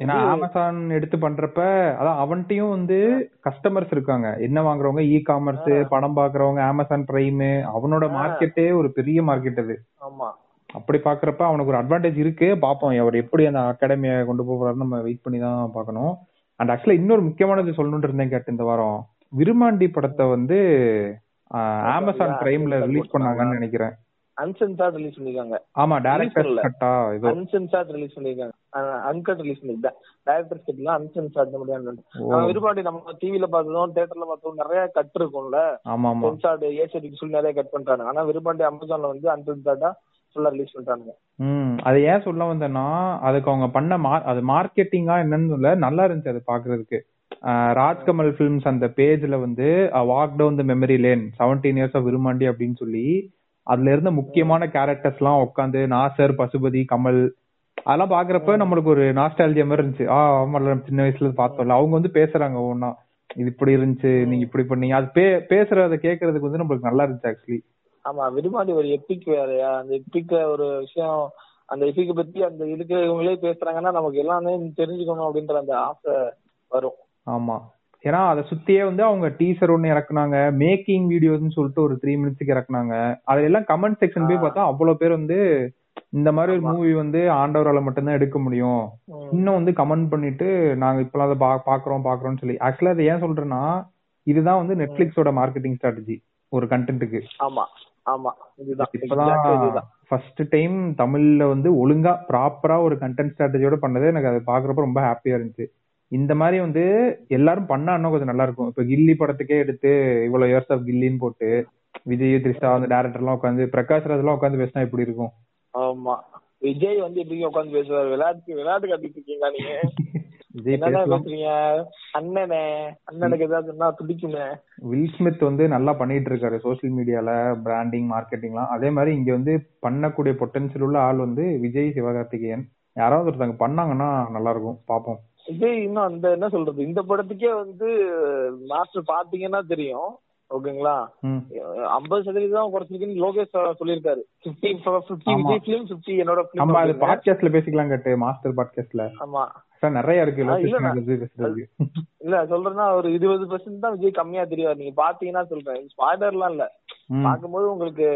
ஏன்னா அமேசான் எடுத்து பண்றப்ப அதான் அவன்கிட்டயும் வந்து கஸ்டமர்ஸ் இருக்காங்க. என்ன வாங்குறவங்க? இ காமர்ஸ் படம் பாக்குறவங்க அமேசான் பிரைம் அவனோட மார்க்கெட்டே ஒரு பெரிய மார்க்கெட் அது. ஆமா. அப்படி பாக்குறப்ப அவனுக்கு ஒரு அட்வான்டேஜ் இருக்கு. பாப்போம் அவர் எப்படி அந்த அகாடமியை கொண்டு போறாருன்னு நம்ம வெயிட் பண்ணி தான் பார்க்கணும். அண்ட் ஆக்சுவலா இன்னொரு முக்கியமானது சொல்லணும்னு இருந்தேன் கேட்டு இந்த வாரம். விருமாண்டி படத்தை வந்து அமேசான் பிரைம்ல ரிலீஸ் பண்ணாங்கன்னு நினைக்கிறேன். அன்சென்சார்ட் ரிலீஸ் பண்ணிருக்காங்க. ஆமா டேரக்டர். கட்டா இதோ அன்சென்சார்ட் ரிலீஸ் பண்ணிருக்காங்க. அன்கட் ரிலீஸ் பண்ணிருக்கேன் டைரக்டர் ஸ்கிட்ல அன்சென்சார்ட் முடியாது ஓ. நம்ம விரும்பாண்டி நம்ம டிவில பார்த்ததும் தியேட்டர்ல பார்த்ததும் நிறைய கட் இருக்கும்ல. ஆமா ஆமா சென்சார்டு ஏசிடிக்கு சொல்லி நிறைய கட் பண்றாங்க. ஆனா விரும்பாண்டி அமேசான்ல வந்து அன்சென்சார்டா ஃபுல்லா ரிலீஸ் பண்றாங்க ம் அது ஏன் சொல்ல வந்தேன்னா அதுக்கு அவங்க பண்ண மார் அது மார்க்கெட்டிங்கா என்னன்னு சொல்ல நல்லா இருந்துச்சு அது பாக்குறதுக்கு. ராஜ்கமல் ஃபிலிம்ஸ் அந்த பேஜ்ல வந்து walk down the memory lane seventeen years of Virumandi அப்படின்னு சொல்லி அதுல இருந்த முக்கியமான கேரக்டர்ஸ் எல்லாம் உட்காந்து நாசர் பசுபதி கமல் அதெல்லாம் பாக்குறப்ப நம்மளுக்கு ஒரு நாஸ்டாலஜியா மாதிரி இருந்துச்சு. ஆ நம்ம சின்ன வயசுல பார்த்தோம்ல. அவங்க வந்து பேசுறாங்க ஒவ்வொன்னா இது இப்படி இருந்துச்சு நீங்க இப்படி பண்ணீங்க. அது பே பேசுறத கேக்குறதுக்கு வந்து நம்மளுக்கு நல்லா இருந்துச்சு ஆக்சுவலி ஆமா விரும்பாண்டி ஒரு எப்பிக் வேறயா அந்த எப்பிக்ல ஒரு விஷயம் அந்த எப்பிக்க பத்தி அந்த இதுக்கு இவங்களே பேசுறாங்கன்னா நமக்கு எல்லாமே தெரிஞ்சுக்கணும் அப்படின்ற அந்த ஆசை வரும். ஆமா. ஏன்னா அதை சுத்தியே வந்து அவங்க டீசர் ஒன்னு இறக்குனாங்க மேக்கிங் வீடியோஸ்னு சொல்லிட்டு ஒரு த்ரீ மினிட்ஸ்க்கு இறக்குனாங்க. அதுல எல்லாம் கமெண்ட் செக்ஷன் போய். பார்த்தா அவ்வளவு பேர் வந்து இந்த மாதிரி ஒரு மூவி வந்து ஆண்டவரால மட்டும்தான் எடுக்க முடியும். இன்னும் வந்து கமெண்ட் பண்ணிட்டு நாங்க இப்பெல்லாம் அதை பாக்குறோம் பாக்குறோம்னு சொல்லி. ஆக்சுவலா அதை ஏன் சொல்றேன்னா இதுதான் வந்து நெட்ஃபிளிக்ஸோட மார்க்கெட்டிங் ஸ்ட்ராட்டஜி ஒரு கண்டென்ட்டுக்கு ஆமா. ஆமா இதுதான். ஃபர்ஸ்ட் டைம் தமிழ்ல வந்து ஒழுங்கா ப்ராப்பரா ஒரு கண்டென்ட் ஸ்ட்ராட்டஜியோட பண்ணதே எனக்கு அதை பாக்குறப்ப ரொம்ப ஹாப்பியா இருந்துச்சு. இந்த மாதிரி வந்து எல்லாரும் பண்ணா இன்னும் கொஞ்சம் நல்லா இருக்கும். இப்ப கில்லி படத்துக்கே எடுத்து இவ்வளவு இயர்ஸ் ஆஃப் கில்லின்னு போட்டு விஜய் த்ரிஷா அந்த டேரக்டர் எல்லாம் உட்காந்து பிரகாஷ் ராஜ் எல்லாம் உட்காந்து பேசினா எப்படி இருக்கும்? ஆமா. விஜய் வந்து எப்படி உட்காந்து பேசுவாரு? விளையாட்டு விளையாட்டு கட்டிட்டு இருக்கீங்களா நீங்க? அண்ணனே அண்ணனுக்கு ஏதாவது சொன்னா துடிக்குமே. வில் ஸ்மித் வந்து நல்லா பண்ணிட்டு இருக்காரு சோஷியல் மீடியால பிராண்டிங் மார்க்கெட்டிங்லாம் அதே மாதிரி இங்க வந்து பண்ணக்கூடிய பொட்டன்ஷியல் உள்ள ஆள் வந்து விஜய் சிவகார்த்திகேயன். யாராவது ஒருத்தங்க பண்ணாங்கன்னா நல்லா இருக்கும் பாப்போம். விஜய் இன்னும் அந்த என்ன சொல்றது இந்த படத்துக்கே வந்து மாஸ்டர் பாத்தீங்கன்னா தெரியும். ஓகேங்களா. ஐம்பது சதவீதம் குறைச்சிருக்குன்னு லோகேஷ் சார் சொல்லியிருக்காரு. Fifty fifty. Vijay film fifty என்னோட நம்ம அது பிலிம் பாட்காஸ்ட்ல பேசிக்கலாம் கேட்டு மாஸ்டர் பாட்காஸ்ட்ல ஆமா. சார் நிறைய இருக்கு. இல்ல சொல்றேன்னா ஒரு இருபது பெர்சென்ட் தான் விஜய் கம்மியா தெரியாது நீங்க பாத்தீங்கன்னா சொல்றேன். ஸ்பாய்லர்லாம் இல்ல. பாக்கும்போது உங்களுக்கு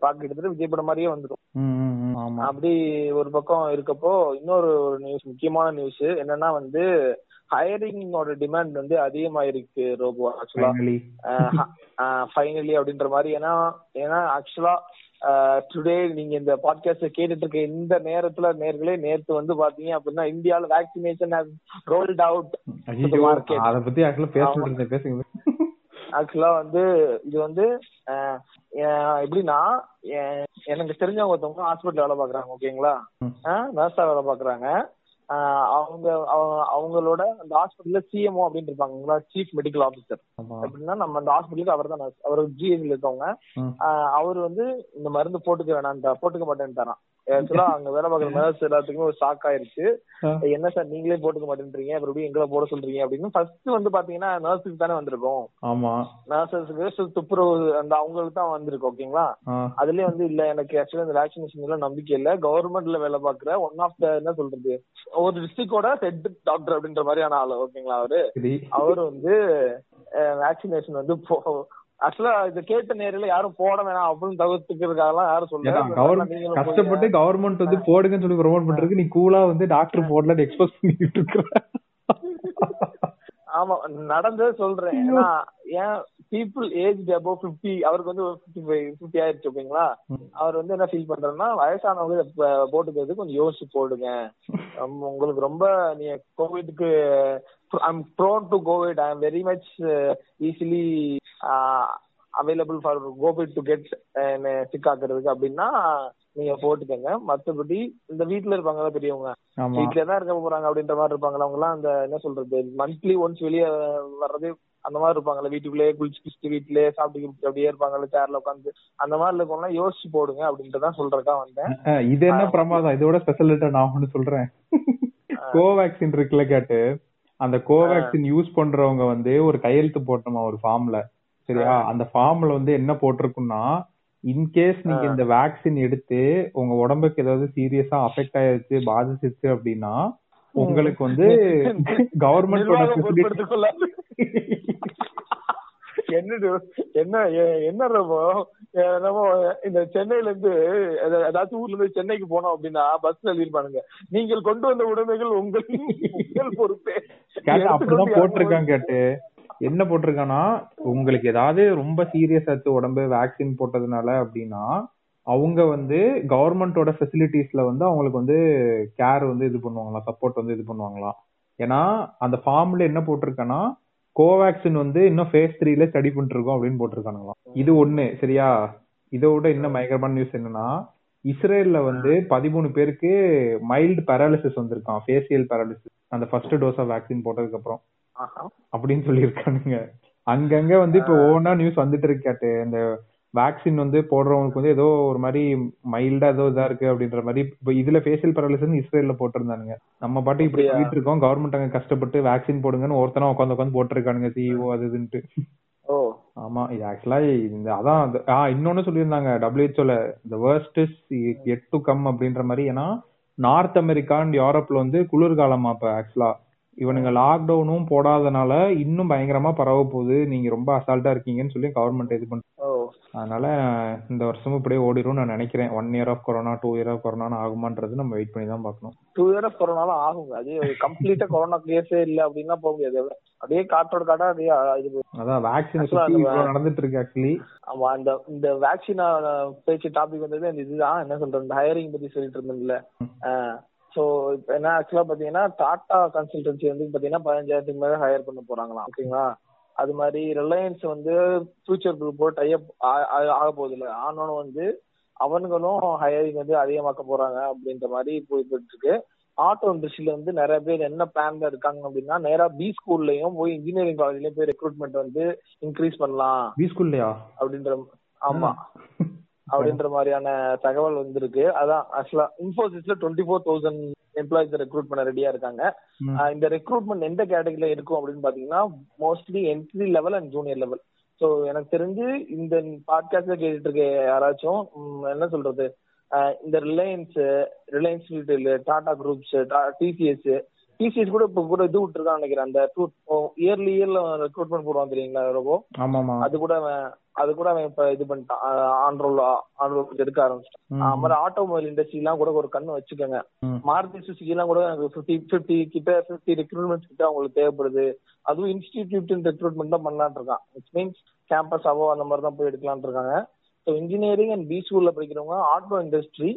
பாக்க கிட்டத்தட்ட விஜய் படம் மாதிரியே வந்துடும் அப்படி ஒரு பக்கம் இருக்கப்போ இன்னொரு ஒரு நியூஸ் முக்கியமான நியூஸ் என்னன்னா வந்து ஹையரிங்கோட டிமாண்ட் வந்து அதிகமாயிருக்கு ரோபோ. ஆக்சுவலா ஃபைனலி ஃபைனலி அப்படின்ற மாதிரி. ஏன்னா ஏன்னா ஆக்சுவலா டுடே நீங்க இந்த பாட்காஸ்ட் கேட்டுட்டு இருக்க இந்த நேரத்துல நேர்களே நேத்து வந்து பாத்தீங்க அப்படின்னா இந்தியால வேக்சினேஷன் ரோல்ட் அவுட் market. அத பத்தி ஆக்சுவலா இருந்தேன் பேசுங்க. ஆக்சுவலா வந்து இது வந்து எப்படின்னா எனக்கு தெரிஞ்சவங்க ஒருத்தவங்க ஹாஸ்பிட்டல் வேலை பாக்குறாங்க ஓகேங்களா. நர்ஸா வேலை பாக்குறாங்க அவங்க அவங்க- அவங்களோட அந்த ஹாஸ்பிட்டல்ல சிஎம்ஓ அப்படின்னு இருப்பாங்களா சீஃப் மெடிக்கல் ஆபீசர் ஆமா. எப்படின்னா நம்ம அந்த ஹாஸ்பிட்டலுக்கு அவர் தான் அவர் ஜிஎஸ்ல இருக்கவங்க. அவர் வந்து இந்த மருந்து போட்டுக்க வேணாம் போட்டுக்க மாட்டேன்ட்டாராம். ஆக்சுவலா அங்க வேலை பார்க்குற நர்ஸ் எல்லாத்துக்குமே ஒரு ஷாக் ஆயிருச்சு. என்ன சார் நீங்களே போட்டுக்க மாட்டேன்றீங்க. மறுபடியும் எங்களை போட சொல்றீங்க அப்படின்னு ஃபர்ஸ்ட் வந்து பாத்தீங்கன்னா நர்ஸுக்கு தானே வந்திருக்கும். ஆமா. நர்சஸ்க்கு துப்புரவு அந்த அவங்களுக்கு தான் வந்திருக்கு ஓகேங்களா? அதுலயே வந்து இல்ல எனக்கு ஆக்சுவலா இந்த வேக்சினேஷன் எல்லாம் நம்பிக்கை இல்ல. கவர்மெண்ட்ல வேலை பாக்குற ஒன் ஆஃப் த என்ன சொல்றது? ஒரு டிஸ்ட்ரிக்டோட ஹெட் டாக்டர் அப்படின்ற மாதிரியான ஆளு ஓகேங்களா அவரு? அவர் வந்து வேக்சினேஷன் வந்து ஆக்சுவலா இத கேட்ட நேரில் யாரும் போட வேணாம் அப்படின்னு தவிர்த்துக்கிறதுக்காகலாம் யாரும் கவர்மெண்ட் கஷ்டப்பட்டு கவர்மெண்ட் வந்து போடுங்கன்னு சொல்லி ப்ரொமோட் பண்றதுக்கு நீ கூலா வந்து டாக்டர் போடல எக்ஸ்போஸ் பண்ணிட்டு இருக்கிற. ஆமா நடந்தது சொல்றேன். ஏன்னா ஏன் பீப்புள் ஏஜ் அபவ் பிப்டி அவருக்கு வந்து பிப்டி ஃபைவ் பிப்டி ஆயிடுச்சு ஓகேங்களா அவர் வந்து என்ன ஃபீல் பண்றாருன்னா வயசானவங்க போட்டுக்கிறது கொஞ்சம் யோசிச்சு போடுங்க. உங்களுக்கு ரொம்ப நீங்க கோவிட்க்கு I'm prone to COVID I am very much easily available for COVID to get sick ஆக்குறதுக்கு அப்படின்னா நீங்க போட்டுக்கங்க. மத்தபடி இந்த வீட்ல இருப்பாங்கல்ல பெரியவங்க வீட்லயே தான் இருக்க போறாங்க அப்படின்ற மாதிரி இருப்பாங்களா அவங்க எல்லாம் அந்த என்ன சொல்றது மந்த்லி ஒன்ஸ் வெளியே வர்றது அந்த மாதிரி இருப்பாங்கல்ல வீட்டுக்குள்ளேயே குளிச்சு குளிச்சுட்டு வீட்டுலயே சாப்பிட்டு அப்படியே இருப்பாங்கல்ல சேர்ல உட்காந்து அந்த மாதிரி இருக்கவங்க யோசிச்சு போடுங்க அப்படின்ட்டு தான் சொல்றதுக்கா வந்தேன் இது என்ன பிரமாதம்? இதோட ஸ்பெஷல் நான் ஒண்ணு சொல்றேன். கோவேக்சின் இருக்குல்ல கேட்டு அந்த கோவேக்சின் யூஸ் பண்றவங்க வந்து ஒரு கையெழுத்து போட்டோமா ஒரு ஃபார்ம்ல சரியா? அந்த ஃபார்ம்ல வந்து என்ன போட்டிருக்குன்னா இன்கேஸ் நீங்க இந்த வேக்சின் எடுத்து உங்க உடம்புக்கு ஏதாவது சீரியஸா அஃபெக்ட் ஆயிருச்சு பாதிச்சிருச்சு அப்படின்னா உங்களுக்கு வந்து கொள்ளாது என்ன என்ன என்ன நம்ம இந்த சென்னையில இருந்து ஏதாச்சும் ஊர்ல இருந்து சென்னைக்கு போனோம் அப்படின்னா பஸ்ல எழுதிருப்பானுங்க நீங்கள் கொண்டு வந்த உடைமைகள் உங்கள் உங்கள் பொறுப்பே. அப்படிதான் போட்டிருக்கான் கேட்டு. என்ன போட்டிருக்கான்னா உங்களுக்கு ஏதாவது ரொம்ப சீரியஸ் ஆச்சு உடம்பு வேக்சின் போட்டதுனால அப்படின்னா அவங்க வந்து கவர்மெண்டோட ஃபெசிலிட்டிஸ்ல வந்து அவங்களுக்கு வந்து கேர் வந்து இது பண்ணுவாங்களாம் சப்போர்ட் வந்து இது பண்ணுவாங்களாம் ஏன்னா அந்த ஃபார்ம்ல என்ன போட்டிருக்கேன்னா கோவேக்சின் வந்து இன்னும் ஃபேஸ் த்ரீல ஸ்டடி பண்ணிட்டு இருக்கோம் அப்படின்னு போட்டிருக்கானுங்களாம். இது ஒண்ணு சரியா? இதோட இன்னும் பயங்கரமான நியூஸ் என்னன்னா இஸ்ரேல்ல வந்து பதிமூணு பேருக்கு மைல்டு பேராலிசிஸ் வந்திருக்கான் ஃபேசியல் பேராலிசிஸ் அந்த ஃபர்ஸ்ட் டோஸ் ஆஃப் வேக்சின் போட்டதுக்கு அப்புறம். அப்படின்னு சொல்லியிருக்கானுங்க. அங்கங்க வந்து இப்ப ஒவ்வொன்றா நியூஸ் வந்துட்டு இருக்காட்டு இந்த வேக்சின் வந்து போடுறவங்களுக்கு வந்து ஏதோ ஒரு மாதிரி மைல்டா ஏதோ இதா இருக்கு அப்படின்ற மாதிரி இப்ப இதுல ஃபேஷியல் பேரலிசன் இஸ்ரேல்ல போட்டிருந்தானுங்க. நம்ம பாட்டு இப்படி? சொல்லிட்டு இருக்கோம். கவர்மெண்ட் அங்க கஷ்டப்பட்டு வேக்சின் போடுங்கன்னு ஒருத்தனா உட்காந்து உட்காந்து போட்டிருக்கானுங்க சிஇஓ அது இதுன்ட்டு. ஓ. ஆமா இது ஆக்சுவலா இந்த அதான் அது- ஆ இன்னொன்னு சொல்லியிருந்தாங்க டபிள்யூஹெச்ஓல the worst is yet to come அப்படின்ற மாதிரி. ஏன்னா நார்த் அமெரிக்கா அண்ட் யூரோப்ல வந்து குளிர்காலமா இப்ப ஆக்சுவலா இவனுங்க லாக்டவுனும் போடாதனால இன்னும் பயங்கரமா பரவ போகுது. நீங்க ரொம்ப அசால்ட்டா இருக்கீங்கன்னு சொல்லி கவர்மெண்ட் இது பண்ற ஓ. அதனால இந்த வருஷமும் இப்படியே ஓடிரும் நான் நினைக்கிறேன். One year of corona two year of corona ஆகுமான்றது நம்ம வெயிட் பண்ணி தான் பார்க்கணும். டூ இயர்ஸ் கொரோனாலும் ஆகுங்க. அது கம்ப்ளீட்டா கொரோனா கேஸே இல்ல அப்படின்னா போக முடியாது. அப்படியே காட்டோட காட்டா அப்படியே இது அதான் வேக்சின் அந்த நடந்துட்டு இருக்கு ஆக்சுவலி ஆமா இந்த இந்த வேக்சின் பேச்சு டாபிக் வந்தது இந்த இதுதான் என்ன சொல்றது ஹையரிங் பத்தி சொல்லிட்டு இருந்தேன்ல. சோ இப்ப என்ன ஆக்சுவலா பாத்தீங்கன்னா டாடா கன்சல்டன்சி வந்து பாத்தீங்கன்னா பதினஞ்சாயிரத்துக்கு மேல ஹையர் பண்ண போறாங்களாம் ஓகேங்களா அது மாதிரி ரிலையன்ஸ் வந்து ஃபியூச்சர் குரூப்போட டைப் ஆக போகுது இல்ல. ஆனாலும் வந்து அவனுங்களும் ஹையரிங் வந்து அதிகமாக்க போறாங்க அப்படின்ற மாதிரி போயிட்டு இருக்கு ஆட்டோ இண்டஸ்ட்ரியில வந்து நிறைய பேர் என்ன பிளான்ல இருக்காங்க அப்படின்னா நேரா பி ஸ்கூல்லயும் போய் இன்ஜினியரிங் காலேஜ்லயும் போய் ரெக்ரூட்மெண்ட் வந்து இன்க்ரீஸ் பண்ணலாம். பி ஸ்கூல்லையா அப்படின்ற ஆமா. அப்படின்ற மாதிரியான தகவல் வந்திருக்கு. அதான் actually இன்ஃபோசிஸ்ல twenty four thousand employees recruit பண்ண ரெடியா இருக்காங்க. இந்த ரெக்ரூட்மெண்ட் எந்த கேட்டகரியில இருக்கும் அப்படின்னு பாத்தீங்கன்னா mostly entry level and junior level so எனக்கு தெரிஞ்சு இந்த பாட்காஸ்ட்ல கேட்டுட்டு இருக்க யாராச்சும் என்ன சொல்றது இந்த Reliance Reliance retail Tata groups TCS TCS கூட இப்ப கூட இது விட்டுருக்கான்னு நினைக்கிறேன். அந்த இயர்லி இயர்ல ரெக்ரூட்மெண்ட் போடுவான் தெரியுங்களா ரொம்ப அது கூட அது கூட அவன் இப்ப இது பண்ணிட்டான். ஆன்ரோல் ஆன்ரோல் எடுக்க ஆரம்பிச்சிட்டான். அது மாதிரி ஆட்டோமொபைல் இண்டஸ்ட்ரி எல்லாம் கூட ஒரு கண்ணு வச்சுக்கோங்க. மாருதி சுசுகி எல்லாம் கூட ஃபிஃப்டி ஃபிஃப்டி கிட்ட ஃபிஃப்டி ரெக்ரூட்மெண்ட் கிட்ட அவங்களுக்கு தேவைப்படுது. அதுவும் இன்ஸ்டிடியூட் ரெக்ரூட்மெண்ட் தான் பண்ணலாம்னு இருக்கான். இட்ஸ் மீன்ஸ் கேம்பஸ் அவோ அந்த மாதிரி தான் போய் எடுக்கலாம்னு இருக்காங்க. ஸோ இன்ஜினியரிங் அண்ட் பி ஸ்கூல்ல படிக்கிறவங்க ஆட்டோ இண்டஸ்ட்ரி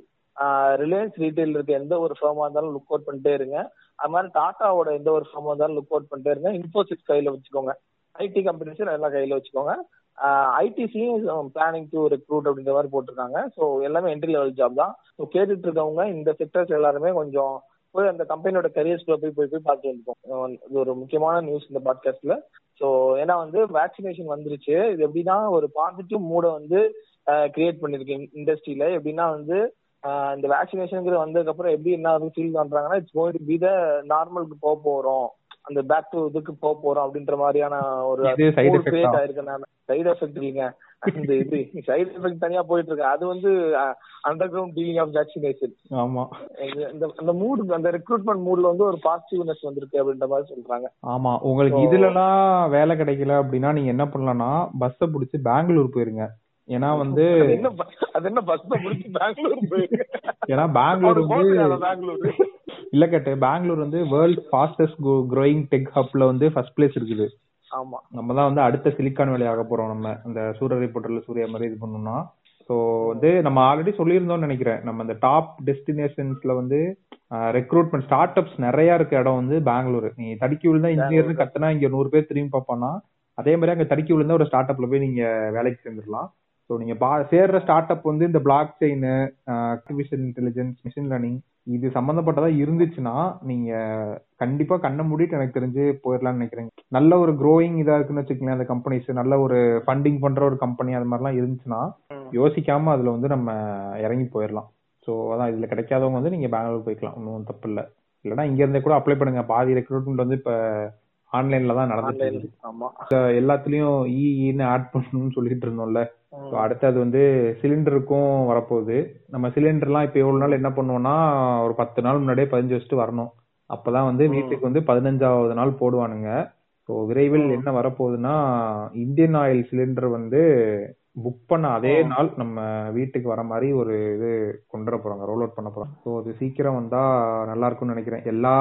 ரிலையன்ஸ் ரீட்டைல் இருக்க எந்த ஒரு ஃபர்மா இருந்தாலும் லுக் அவுட் பண்ணிட்டே இருங்க. அது மாதிரி டாட்டாவோட எந்த ஒரு ஃபர்மா இருந்தாலும் லுக் அவுட் பண்ணிட்டே இருங்க. இன்ஃபோசிஸ் கையில வச்சுக்கோங்க. ஐடி கம்பெனிஸ் எல்லாம் கையில வச்சுக்கோங்க. ஐடிசியும் பிளானிங் டு ரெக்ரூட் அப்படின்ற மாதிரி போட்டிருக்காங்க. ஸோ எல்லாமே என்ட்ரி லெவல் ஜாப் தான். ஸோ கேட்டுட்டு இருக்கவங்க இந்த செக்டர்ஸ் எல்லாருமே கொஞ்சம் போய் அந்த கம்பெனியோட கரியர்ஸ்குள்ள போய் போய் போய் பார்த்து வந்துப்போம் இது ஒரு முக்கியமான நியூஸ் இந்த பாட்காஸ்ட்ல ஸோ ஏன்னா வந்து வேக்சினேஷன் வந்துருச்சு. இது எப்படின்னா ஒரு பாசிட்டிவ் மூடை வந்து கிரியேட் பண்ணிருக்கு இண்டஸ்ட்ரியில எப்படின்னா வந்து இந்த வேக்சினேஷனுங்கிற வந்ததுக்கு அப்புறம் எப்படி என்ன ஃபீல் பண்றாங்கன்னா இட்ஸ் கோயிங் பி த நார்மலுக்கு போக போறோம். அந்த பேக் டு இதுக்கு போக போறோம் அப்படின்ற மாதிரியான ஒரு கிரியேட் ஆ? ஆயிருக்கனால சைடு எஃபெக்ட் இல்லைங்க. இந்த இது சைடு எஃபெக்ட் தனியா போயிட்டு இருக்கு. அது வந்து underground dealing of vaccination ஆமா. இந்த அந்த மூடு அந்த ரெக்ரூட்மெண்ட் மூட்ல வந்து ஒரு பாசிட்டிவ்னஸ் வந்திருக்கு அப்படின்ற மாதிரி சொல்றாங்க. ஆமா. உங்களுக்கு இதுலலாம் வேலை கிடைக்கல அப்படின்னா நீங்க என்ன பண்ணலாம்னா பஸ்ஸ புடிச்சு பெங்களூர் போயிருங்க. ஏன்னா வந்து அது என்ன பஸ்ல முடிச்சு பெங்களூர் ஏன்னா பெங்களூர் வந்து பெங்களூர். இல்ல கேட்டு பெங்களூர் வந்து வேர்ல்ட் ஃபாஸ்டஸ்ட் growing டெக் ஹப்ல வந்து ஃபர்ஸ்ட் பிளேஸ் இருக்குது. ஆமா. நம்ம தான் வந்து அடுத்த சிலிக்கான் வேலை ஆக போறோம் நம்ம. அந்த சூரிய ரிப்போர்ட்டர்ல சூர்யா மாதிரி இது பண்ணோம்னா. ஸோ வந்து நம்ம ஆல்ரெடி சொல்லியிருந்தோம்னு நினைக்கிறேன். நம்ம இந்த டாப் டெஸ்டினேஷன்ஸ்ல வந்து ரெக்ரூட்மெண்ட் ஸ்டார்ட் அப்ஸ் நிறைய இருக்க இடம் வந்து பெங்களூர். நீ தடுக்கி விழுந்தா இன்ஜினியர்னு கத்துனா இங்க நூறு பேர் திரும்பி பார்ப்பானா அதே மாதிரி அங்க தடுக்கி விழுந்தா ஒரு ஸ்டார்ட் அப்ல போய் நீங்க வேலைக்கு சேர்ந்துடலாம் ஸோ நீங்க பா சேர்ற ஸ்டார்ட் அப் வந்து இந்த blockchain artificial intelligence machine learning இது சம்பந்தப்பட்டதா இருந்துச்சுன்னா நீங்க கண்டிப்பா கண்ணை மூடிட்டு எனக்கு தெரிஞ்சு போயிடலாம்னு நினைக்கிறேன் நல்ல ஒரு growing இதா இருக்குன்னு வச்சுக்கோங்களேன் அந்த கம்பெனிஸ் நல்ல ஒரு ஃபண்டிங் பண்ற ஒரு கம்பெனி அது மாதிரிலாம் இருந்துச்சுன்னா. யோசிக்காம அதுல வந்து நம்ம இறங்கி போயிடலாம் ஸோ அதான் இதுல கிடைக்காதவங்க வந்து நீங்க பெங்களூர் போய்க்கலாம். ஒன்றும் தப்பு இல்லை. இல்லைன்னா இங்க இருந்தே கூட அப்ளை பண்ணுங்க. பாதி ரெக்ரூட்மெண்ட் வந்து இப்ப ஆன்லைன்ல தான் நடந்துட்டு ஆமா. எல்லாத்துலயும் இன்னு ஆட் பண்ணணும்னு சொல்லிட்டு இருந்தோம்ல. அடுத்தது வந்து சிலிண்டருக்கும் வரப்போகுது. நம்ம சிலிண்டர்லாம் இப்போ எவ்வளவு நாள் என்ன பண்ணுவோம்னா ஒரு பத்து நாள் முன்னாடியே பதிஞ்சு வச்சுட்டு வரணும். அப்பதான் வந்து. வீட்டுக்கு வந்து பதினஞ்சாவது நாள் போடுவானுங்க. ஸோ விரைவில். என்ன வரப்போகுதுன்னா இந்தியன் ஆயில் சிலிண்டர் வந்து புக் பண்ண அதே. நாள் நம்ம வீட்டுக்கு வர மாதிரி ஒரு இது கொண்டு வர போறாங்க. ரோல் அவுட் பண்ண போறாங்க. ஸோ அது சீக்கிரம் வந்தா நல்லா இருக்கும்னு நினைக்கிறேன். எல்லா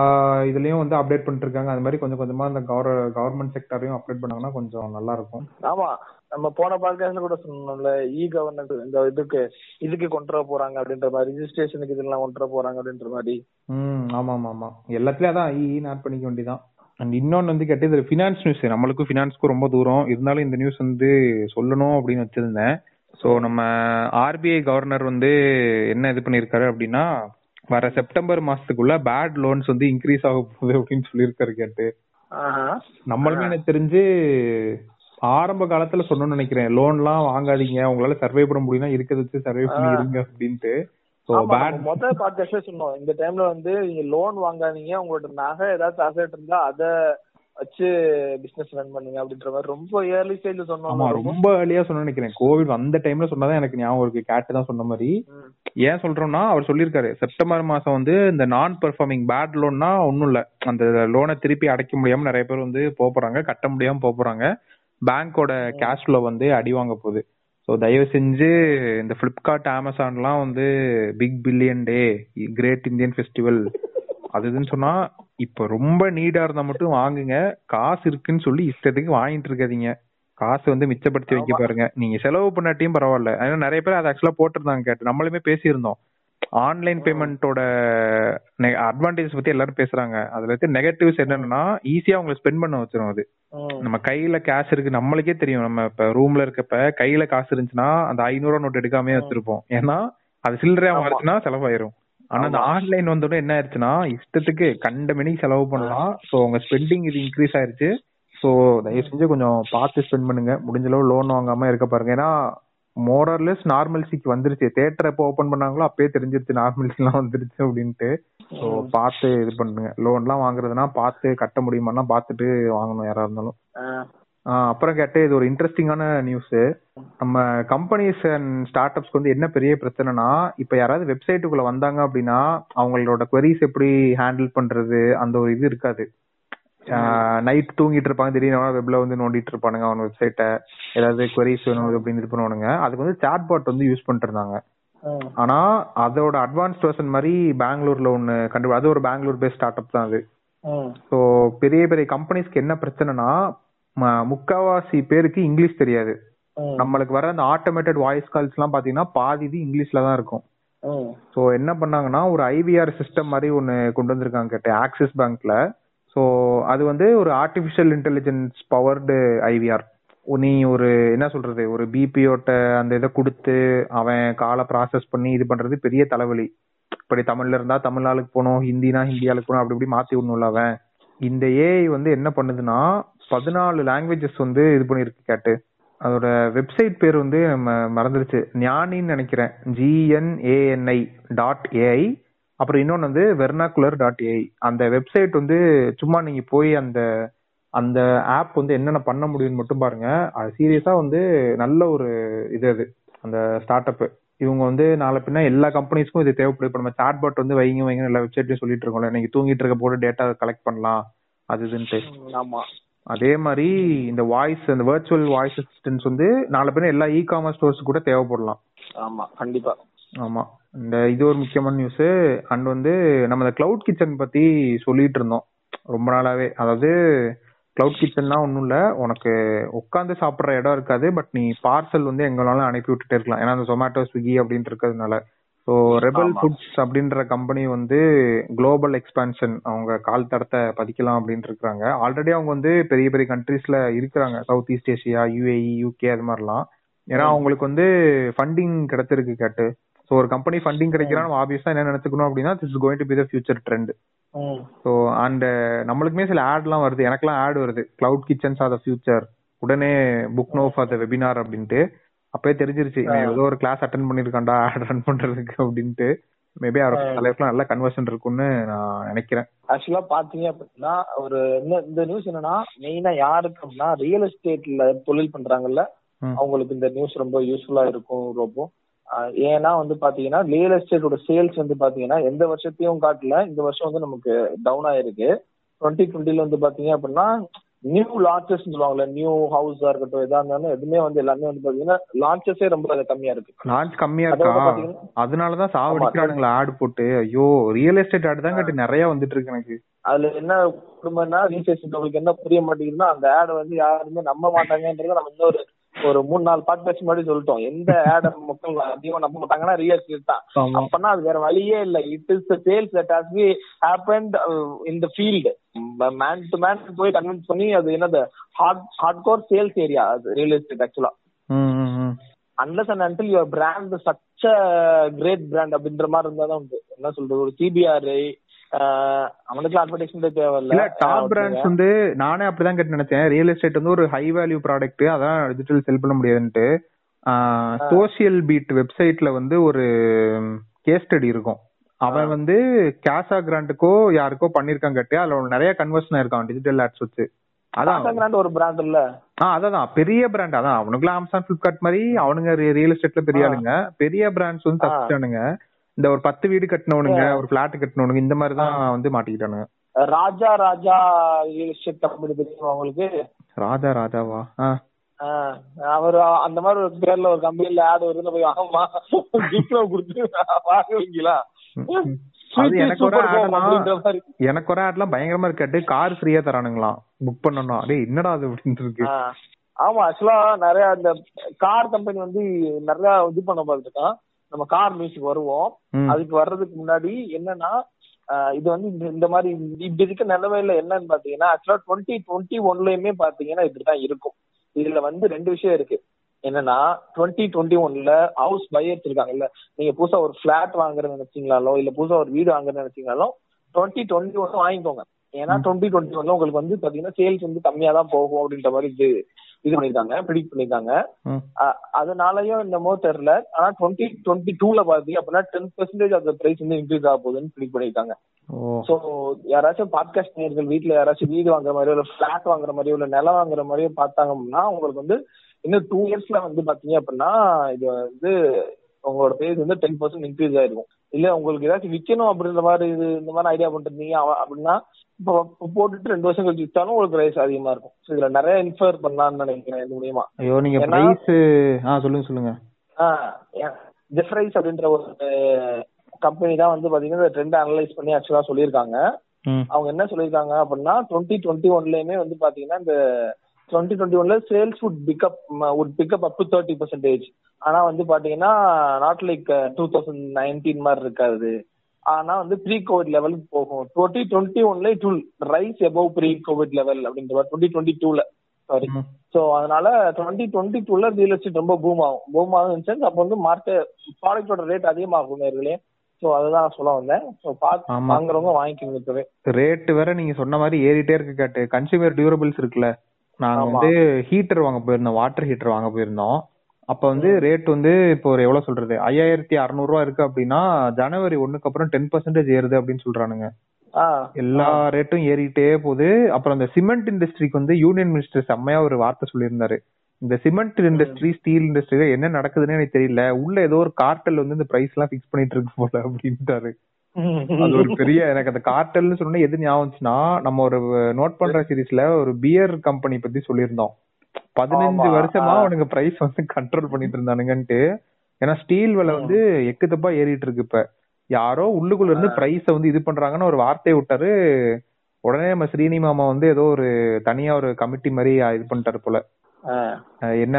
இதுலயும் வந்து அப்டேட் பண்ணிட்டு இருக்காங்க. அது மாதிரி கொஞ்சம் கொஞ்சமா அந்த கவர்மெண்ட் செக்டரையும் அப்டேட் பண்ணாங்கன்னா கொஞ்சம் நல்லா இருக்கும். ஆமா. நம்ம போன பாட்காஸ்ட்ல கூட சொன்னோம்ல இ கவர்னன்ஸ் இந்த இதுக்கு இதுக்கு கொண்டு வர போறாங்க அப்படின்ற மாதிரி ரிஜிஸ்ட்ரேஷனுக்கு இதெல்லாம் கொண்டு வர போறாங்க அப்படின்ற மாதிரி. ம் ஆமா ஆமா ஆமா எல்லாத்துலயும் அதான் இ ஆட் பண்ணிக்க வேண்டியதான் அண்ட் இன்னொன்னு வந்து கேட்டு இது ஃபினான்ஸ் நியூஸ் நம்மளுக்கும் ஃபினான்ஸ்க்கும் ரொம்ப தூரம். இருந்தாலும் இந்த நியூஸ் வந்து சொல்லணும் அப்படின்னு வச்சிருந்தேன். ஸோ நம்ம ஆர்பிஐ கவர்னர் வந்து என்ன இது பண்ணியிருக்காரு அப்படின்னா வர செப்டம்பர் மாசத்துக்குள்ள பேட் லோன்ஸ் வந்து இன்க்ரீஸ் ஆக போகுது அப்படின்னு சொல்லியிருக்காரு கேட்டு. நம்மளுமே எனக்கு தெரிஞ்சு ஆரம்ப காலத்துல சொன்னோம்னு நினைக்கிறேன். லோன்லாம் வாங்காதீங்க. உங்களால சர்வே பண்ண முடியும்னா இருக்கிறத வச்சு சர்வே பண்ணி ஆ. இருங்க அப்படின்ட்டு. முதல் பாட்காஸ்ட்ல சொன்னோம். இந்த டைம்ல வந்து நீங்க லோன் வாங்காதீங்க உங்களோட நகை ஏதாவது அசெட் இருந்தா அத வச்சு பிசினஸ் ரன் பண்ணுங்க அப்படின்ற மாதிரி ரொம்ப இயர்லி ஸ்டேஜ்ல சொன்னோம். ரொம்ப early-ஆ சொன்ன நினைக்கிறேன். கோவிட் வந்த டைம்ல சொன்னதான் எனக்கு ஞாபகம் இருக்கு. கேட்டு தான் சொன்ன மாதிரி. ஏன் சொல்றோம்னா அவர் சொல்லியிருக்காரு செப்டம்பர் மாசம் வந்து இந்த நான் பெர்ஃபார்மிங் பேட் லோன்னா ஒண்ணும் இல்ல. அந்த லோனை திருப்பி அடைக்க முடியாம நிறைய பேர் வந்து போறாங்க கட்ட முடியாம போறாங்க. பேங்கோட கேஷ் ஃப்ளோ வந்து அடி வாங்க போகுது. ஸோ தயவு செஞ்சு இந்த ஃப்ளிப்கார்ட் அமேசான்லாம் வந்து big billion day great Indian festival அது இதுன்னு சொன்னா இப்ப ரொம்ப நீடா இருந்தா மட்டும் வாங்குங்க. காசு இருக்குன்னு சொல்லி இஷ்டத்துக்கு வாங்கிட்டு இருக்காதீங்க. காசு வந்து மிச்சப்படுத்தி வைக்க. பாருங்க. நீங்க செலவு பண்ணாட்டியும் பரவாயில்ல. ஏன்னா நிறைய பேர் அதை ஆக்சுவலா போட்டிருந்தாங்க கேட்டு. நம்மளுமே பேசியிருந்தோம். ஆன்லைன் பேமெண்ட்டோட அட்வான்டேஜ் பத்தி எல்லாரும் பேசுறாங்க. அதுல இருக்க நெகட்டிவ்ஸ் என்னன்னா ஈஸியா உங்களை ஸ்பெண்ட் பண்ண வச்சிரும் அது. நம்ம கையில கேஷ் இருக்கு நம்மளுக்கே தெரியும். நம்ம இப்ப ரூம்ல இருக்கப்ப கையில காசு இருந்துச்சுன்னா அந்த ஐநூறு நோட் எடுக்காமயே வச்சிருப்போம். ஏன்னா அது சில்லறையா. மாறுச்சுன்னா செலவாயிரும். ஆனா அந்த. ஆன்லைன் வந்தோடனே என்ன ஆயிருச்சுன்னா இஷ்டத்துக்கு கண்ட மணிக்கு செலவு பண்ணலாம். சோ உங்க ஸ்பெண்டிங் இது இன்க்ரீஸ் ஆயிருச்சு. சோ தயவு செஞ்சு கொஞ்சம் பார்த்து ஸ்பெண்ட் பண்ணுங்க. முடிஞ்ச அளவு லோன் வாங்காம இருக்க பாருங்க. ஏன்னா மோரர்லெஸ் நார்மல்சிக்கு வந்துருச்சு. தேட்டர் எப்போ ஓபன் பண்ணாங்களோ அப்பயே தெரிஞ்சிருச்சு நார்மல்சி எல்லாம் வந்துருச்சு அப்படின்ட்டு. ஸோ பார்த்து இது பண்ணுங்க. லோன்லாம் வாங்குறதுனா பார்த்து கட்ட முடியுமான்னா பார்த்துட்டு வாங்கணும் யாரா இருந்தாலும். அப்புறம் கேட்டு இது ஒரு இன்ட்ரெஸ்டிங்கான நியூஸ் நம்ம கம்பெனிஸ் அண்ட் ஸ்டார்ட் அப்ஸ்க்கு வந்து என்ன பெரிய பிரச்சனைனா இப்ப யாராவது வெப்சைட்டுக்குள்ள வந்தாங்க அப்படின்னா அவங்களோட queries எப்படி ஹேண்டில் பண்றது அந்த ஒரு இது இருக்காது. நைட் தூங்கிட்டு இருப்பாங்க. திடீர்னு வெப்ல வந்து நோண்டிட்டு இருப்பானுங்க. அவங்க வெப்சைட்டை ஏதாவது queries வேணும் அப்படின்னு இது பண்ணுவானுங்க. அதுக்கு வந்து சாட் பாட் வந்து யூஸ் பண்ணிட்டு இருந்தாங்க. ஆனா அதோட அட்வான்ஸ்ட் வெர்ஷன் மாதிரி பெங்களூர்ல ஒன்னு கண்டு அது ஒரு பெங்களூர் பேஸ்ட் ஸ்டார்ட் அப் தான் அது. ஸோ பெரிய பெரிய கம்பெனிஸ்க்கு என்ன பிரச்சனைனா முக்காவாசி பேருக்கு இங்கிலீஷ் தெரியாது. நம்மளுக்கு வர அந்த ஆட்டோமேட்டட் வாய்ஸ் கால்ஸ் எல்லாம் பாத்தீங்கன்னா பாதி இது இங்கிலீஷ்ல தான் இருக்கும். ஸோ என்ன பண்ணாங்கன்னா ஒரு ஐவிஆர் சிஸ்டம் மாதிரி ஒன்னு கொண்டு வந்திருக்காங்க. கேட்டு ஆக்சிஸ் பேங்க்ல ஸோ அது வந்து ஒரு ஆர்டிஃபிஷியல் இன்டெலிஜென்ஸ் பவர்டு ஐவிஆர் நீ ஒரு என்ன சொல்றது ஒரு பிபிஓட்ட அந்த இதை கொடுத்து அவன் காலை ப்ராசஸ் பண்ணி இது பண்றது பெரிய தலைவலி. இப்படி தமிழ்ல இருந்தா தமிழ் ஆளுக்கு போகணும் ஹிந்தினா ஹிந்தி ஆளுக்கு போகணும் அப்படி இப்படி மாத்தி விடணும்ல அவன். இந்த ஏஐ வந்து என்ன பண்ணுதுன்னா பதினாலு லாங்குவேஜஸ் வந்து இது பண்ணிருக்கு கேட்டு. அதோட வெப்சைட் பேர் வந்து நம்ம மறந்துருச்சு ஞானின்னு நினைக்கிறேன். ஜிஎன்ஏஎன்ஐ டாட் ஏஐ அப்புறம் இன்னொன்னு வந்து வெர்னாகுலர் டாட் ஏஐ அந்த வெப்சைட் வந்து சும்மா நீங்க போய் அந்த அந்த ஆப் வந்து என்னென்ன பண்ண முடியும்னு மட்டும் பாருங்க. அது சீரியஸா வந்து நல்ல ஒரு இது அது அந்த ஸ்டார்ட் அப் இவங்க வந்து நாளை பின்ன எல்லா கம்பெனிஸ்க்கும் இது தேவைப்படும். இப்ப நம்ம சாட் பாட் வந்து வைங்க வைங்க எல்லா வெப்சைட்லயும் சொல்லிட்டு இருக்கோம்ல. நீங்க தூங்கிட்டு இருக்க போது டேட்டா கலெக்ட் பண்ணலாம். அது இதுன்ட்டு. ம். ஆமா. அதே மாதிரி இந்த வாய்ஸ் அந்த வர்ச்சுவல் வாய்ஸ் அசிஸ்டன்ஸ் வந்து நாளை பின்ன எல்லா இ காமர்ஸ் ஸ்டோர்ஸ் கூட தேவைப்படலாம். ஆமா கண்டிப்பா. ஆமா. இந்த இது ஒரு முக்கியமான நியூஸ் அண்ட் வந்து நம்ம கிளவுட் கிச்சன் பத்தி சொல்லிட்டு இருந்தோம். ரொம்ப நாளாவே. அதாவது கிளவுட் கிச்சன்னா ஒன்றும் இல்ல. உனக்கு உட்காந்து சாப்பிட்ற இடம் இருக்காது. பட் நீ பார்சல் வந்து எங்கனாலும் அனுப்பி விட்டுட்டே இருக்கலாம். ஏன்னா அந்த ஜொமேட்டோ ஸ்விக்கி அப்படின்ட்டு இருக்கிறதுனால. So rebel. ஃபுட்ஸ் அப்படின்ற கம்பெனி வந்து குளோபல் எக்ஸ்பான்ஷன் அவங்க கால் தடத்தை பதிக்கலாம் அப்படின்ட்டு இருக்காங்க ஆல்ரெடி அவங்க வந்து பெரிய பெரிய கண்ட்ரீஸ்ல இருக்கிறாங்க. South East Asia UAE UK அது மாதிரிலாம். ஏன்னா. அவங்களுக்கு வந்து ஃபண்டிங் கிடைச்சிருக்கு கேட்டு. ஸோ ஒரு கம்பெனி ஃபண்டிங் கிடைக்கிறான் ஆப்வியஸா என்ன நினைச்சுக்கணும் அப்படின்னா this is going to be the future trend. So and நம்மளுக்குமே சில ஆட்லாம் வருது. எனக்கெல்லாம் ஆட் வருது. Cloud kitchens are the future உடனே book now for the webinar அப்படின்ட்டு அப்பயே தெரிஞ்சிருச்சு. ஏதோ ஒரு கிளாஸ் அட்டன் பண்ணிருக்கான்டா ஆட் ரன் பண்றதுக்கு அப்படின்ட்டு. மேபி அவரோட லைஃப்ல நல்ல கன்வர்ஷன் இருக்கும்னு நான் நினைக்கிறேன். ஆக்சுவலா பாத்தீங்க அப்படின்னா ஒரு இந்த- இந்த நியூஸ் என்னன்னா மெயினா யாருக்கு அப்படின்னா ரியல் எஸ்டேட்ல தொழில் பண்றாங்கல்ல. அவங்களுக்கு இந்த நியூஸ் ரொம்ப யூஸ்ஃபுல்லா இருக்கும் ரொம்ப. ஏன்னா வந்து பாத்தீங்கன்னா ரியல் எஸ்டேட்டோட சேல்ஸ் வந்து பாத்தீங்கன்னா எந்த வருஷத்தையும் காட்டல. இந்த வருஷம் வந்து நமக்கு டவுன் ஆயிருக்கு. டுவெண்ட்டி டுவெண்ட்டில வந்து பாத்தீங்க அப்படின்னா நியூ லான்ச்சஸ் சொல்லுவாங்கல்ல நியூ ஹவுஸா இருக்கட்டும் எதா இருந்தாலும் எதுவுமே வந்து எல்லாமே வந்து பாத்தீங்கன்னா லான்ச்சஸே ரொம்ப கம்மியா இருக்கு. லான்ச் கம்மியா இருக்கா? அதனாலதான் சாவடிக்கிறானுங்களா ஆட் போட்டு ஐயோ ரியல் எஸ்டேட் ஆட் தான் கேட்டு நிறைய வந்துட்டு இருக்கு எனக்கு. அதுல என்ன குடும்பம்னா ரீசர்ச் உங்களுக்கு என்ன புரிய மாட்டேங்குதுன்னா அந்த ஆட் வந்து யாருமே நம்ப மாட்டாங்கன்றத நம்ம இன்னொரு ஒரு மூணு நாலு பாட்காஸ்ட் முன்னாடி சொல்லிட்டோம். எந்த ஆட மக்கள் அதிகமா நம்ப மாட்டாங்கன்னா ரியல் எஸ்டேட் தான். ஆமா. அப்பனா அது வேற வழியே இல்ல. It is the sales that has be happened in the field man to man போய் கன்வின்ஸ் பண்ணி அது என்னது? Hard hard core sales area அது ரியல் எஸ்டேட் ஆக்சுவலா. Unless and until your brand such a great brand அப்படின்ற மாதிரி இருந்தா தான் உண்டு. என்ன சொல்றது? ஒரு சிபிஆர் அவனுக்கு அட்வர்டைஸ்மெண்ட் தேவையில்ல. இல்ல டாப் பிராண்ட்ஸ் வந்து நானே அப்படிதான் கேட்டு நினைச்சேன். ரியல் எஸ்டேட் வந்து ஒரு ஹை வேல்யூ ப்ராடக்ட் அதான் டிஜிட்டல் செல் பண்ண முடியாதுன்ட்டு. சோசியல் பீட் வெப்சைட்ல வந்து ஒரு கேஸ் ஸ்டடி இருக்கும். அவன் வந்து கேஷா கிராண்டுக்கோ யாருக்கோ பண்ணிருக்கான் கட்டு அதுல நிறைய கன்வர்ஷன் இருக்கான் டிஜிட்டல் ஆட்ஸ் வச்சு. அதான் ஒரு பிராண்ட் இல்ல? ஆ அதான் பெரிய பிராண்ட் அதான். அவனுக்குலாம் அமேசான் பிளிப்கார்ட் மாதிரி அவனுங்க ரியல் எஸ்டேட்ல பெரிய. ஆளுங்க. பெரிய பிராண்ட்ஸ் வந்து ஆ. இந்த ஒரு பத்து வீடு கட்டினவனுங்க. ஒரு பிளாட் கட்டினவனுங்க இந்த மாதிரி தான் வந்து மாட்டிக்கிட்டானுங்க. Raja Raja real estate company தெரியுமா உங்களுக்கு? ராஜா ராஜாவா? அவர் அந்த மாதிரி ஒரு பேர்ல ஒரு கம்பெனில ஆட் வருதுன்னு போய் ஆமா கிஃப்ட்ல கொடுத்து வாங்குவீங்களா? அது எனக்கு ஒரு ஆட்லாம் பயங்கரமா இருக்காட்டு கார் ஃப்ரீயா தரானுங்களாம். புக் பண்ணணும் டேய் என்னடா அது அப்படின்னு இருக்கு. ஆமா ஆக்சுவலா நிறைய அந்த கார் கம்பெனி வந்து நிறைய இது பண்ண பார்த்துருக்கான். நம்ம கார் மியூசிக் வருவோம். அதுக்கு வர்றதுக்கு முன்னாடி என்னன்னா இது வந்து இந்த- மாதிரி இப்படி இருக்க நிலைமையில என்னன்னு பாத்தீங்கன்னா ஆக்சுவலா டுவெண்ட்டி டுவெண்ட்டி ஒன்லயுமே பாத்தீங்கன்னா இப்படிதான் இருக்கும். இதுல வந்து ரெண்டு விஷயம் இருக்கு. என்னன்னா டுவெண்ட்டி டுவெண்ட்டி ஒன்ல ஹவுஸ் பையர்ஸ் இருக்காங்கல்ல நீங்க புதுசா ஒரு பிளாட் வாங்குறதுன்னு நினைச்சீங்களாலோ இல்ல புதுசா ஒரு வீடு வாங்குறதுன்னு நினைச்சீங்களாலும் டுவெண்ட்டி டுவெண்ட்டி ஒன் வாங்கிக்கோங்க. ஏன்னா டுவெண்ட்டி டுவெண்ட்டி ஒன்ல உங்களுக்கு வந்து பாத்தீங்கன்னா சேல்ஸ் வந்து கம்மியா தான் போகும் அப்படின்ற மாதிரி இது. இது பண்ணிருக்காங்க ப்ரிடிக்ட் பண்ணிருக்காங்க. அதனாலயும் என்னமோ தெரியல. ஆனா டுவெண்ட்டி டுவெண்ட்டி டூல பாத்தீங்க அப்படின்னா டென் பெர்சன்டேஜ் அந்த பிரைஸ் வந்து இன்க்ரீஸ் ஆக போகுதுன்னு ப்ரிடிக்ட் பண்ணிருக்காங்க. சோ யாராச்சும் பாட்காஸ்ட் நேர்கள் வீட்ல யாராச்சும் வீடு வாங்குற மாதிரியோ இல்ல பிளாட் வாங்குற மாதிரியோ இல்ல நிலம் வாங்குற மாதிரியோ பார்த்தாங்க அப்படின்னா உங்களுக்கு வந்து இன்னும் டூ இயர்ஸ்ல வந்து பாத்தீங்க அப்படின்னா இது வந்து உங்களோட பிரைஸ் வந்து டென் பர்சன்ட் இன்க்ரீஸ் ஆயிருக்கும். இல்ல உங்களுக்கு ஏதாச்சும் விக்கணும் அப்படின்ற மாதிரி இது இந்த மாதிரி ஐடியா பண்ணிருந்தீங்க அப்படின்னா இப்போ போட்டுட்டு ரெண்டு வருஷம் கழிச்சு வித்தாலும் உங்களுக்கு பிரைஸ் அதிகமா இருக்கும். இதுல நிறைய இன்ஃபர் பண்ணலாம்னு நினைக்கிறேன் இது மூலியமா. ஐயோ நீங்க பிரைஸ் ஆ சொல்லுங்க சொல்லுங்க. ஜெஃப்ரைஸ் அப்படின்ற ஒரு கம்பெனி தான் வந்து பாத்தீங்கன்னா இந்த ட்ரெண்ட் அனலைஸ் பண்ணி ஆக்சுவலா சொல்லியிருக்காங்க. அவங்க என்ன சொல்லியிருக்காங்க அப்படின்னா டுவெண்ட்டி டுவெண்ட்டி ஒன்லயுமே வந்து பாத்தீங்கன்னா இந்த டுவெண்ட்டி டுவெண்ட்டி ஒன்ல sales would pick up would pick up up to thirty percentage ஆனா வந்து பாத்தீங்கன்னா not like two thousand nineteen மாதிரி இருக்காது. ஆனா வந்து ப்ரீ கோவிட் லெவலுக்கு போகும். டுவெண்ட்டி டுவெண்ட்டி ஒன்ல it will rise above pre COVID level அப்படின்ற டுவெண்ட்டி டுவெண்ட்டி டூல சாரி. சோ அதனால டுவெண்ட்டி டுவெண்ட்டி டூல ரியல் எஸ்டேட் ரொம்ப பூம் ஆகும். பூம் ஆகும் சென்ஸ் அப்போ வந்து மார்க்கெட் ப்ராடக்டோட ரேட் அதிகமாகும் நேர்களே சோ அதுதான் சொல்ல வந்தேன். சோ பார்த்து. வாங்குறவங்க வாங்கிக்கோங்க இப்பவே ரேட் வேற நீங்க சொன்ன மாதிரி ஏறிட்டே இருக்கு கேட்டு. கன்சியூமர் டியூரபிள்ஸ் இருக்குல்ல. நாங்க. வந்து ஹீட்டர் வாங்க போயிருந்தோம் வாட்டர் ஹீட்டர் வாங்க போயிருந்தோம். அப்ப வந்து ரேட் வந்து இப்போ ஒரு எவ்வளவு சொல்றது? ஐயாயிரத்தி அறுநூறு ரூபா இருக்கு அப்படின்னா ஜனவரி ஒண்ணுக்கு அப்புறம் டென் பர்சன்டேஜ் ஏறுது அப்படின்னு சொல்றானுங்க. எல்லா ரேட்டும் ஏறிட்டே போகுது. அப்புறம் இந்த சிமெண்ட் இண்டஸ்ட்ரிக்கு வந்து யூனியன் மினிஸ்டர் செம்மையா ஒரு வார்த்தை சொல்லியிருந்தாரு. இந்த சிமெண்ட் இண்டஸ்ட்ரி ஸ்டீல் இண்டஸ்ட்ரியில என்ன நடக்குதுன்னு எனக்கு தெரியல. உள்ள ஏதோ ஒரு கார்டல் வந்து இந்த பிரைஸ் எல்லாம் பிக்ஸ் பண்ணிட்டு இருக்கு போல அப்படின்ட்டாரு. அது ஒரு பெரிய எனக்கு அந்த கார்டல்னு சொன்னா எது ஞாபகம் நம்ம ஒரு நோட் பண்ற சீரிஸ்ல ஒரு பியர் கம்பெனி பத்தி சொல்லியிருந்தோம். பதினஞ்சு வருஷமா ஆ. அவனுங்க பிரைஸ் வந்து கண்ட்ரோல் பண்ணிட்டு இருந்தானுங்கன்ட்டு. ஏன்னா ஸ்டீல் விலை வந்து எக்கு தப்பா ஏறிட்டு இருக்கு இப்ப. யாரோ உள்ளுக்குள்ள இருந்து பிரைஸ வந்து இது பண்றாங்கன்னு ஒரு வார்த்தையை விட்டாரு. உடனே நம்ம ஸ்ரீனி மாமா வந்து ஏதோ ஒரு தனியா ஒரு கமிட்டி மாதிரி இது பண்ணிட்டாரு போல. என்ன?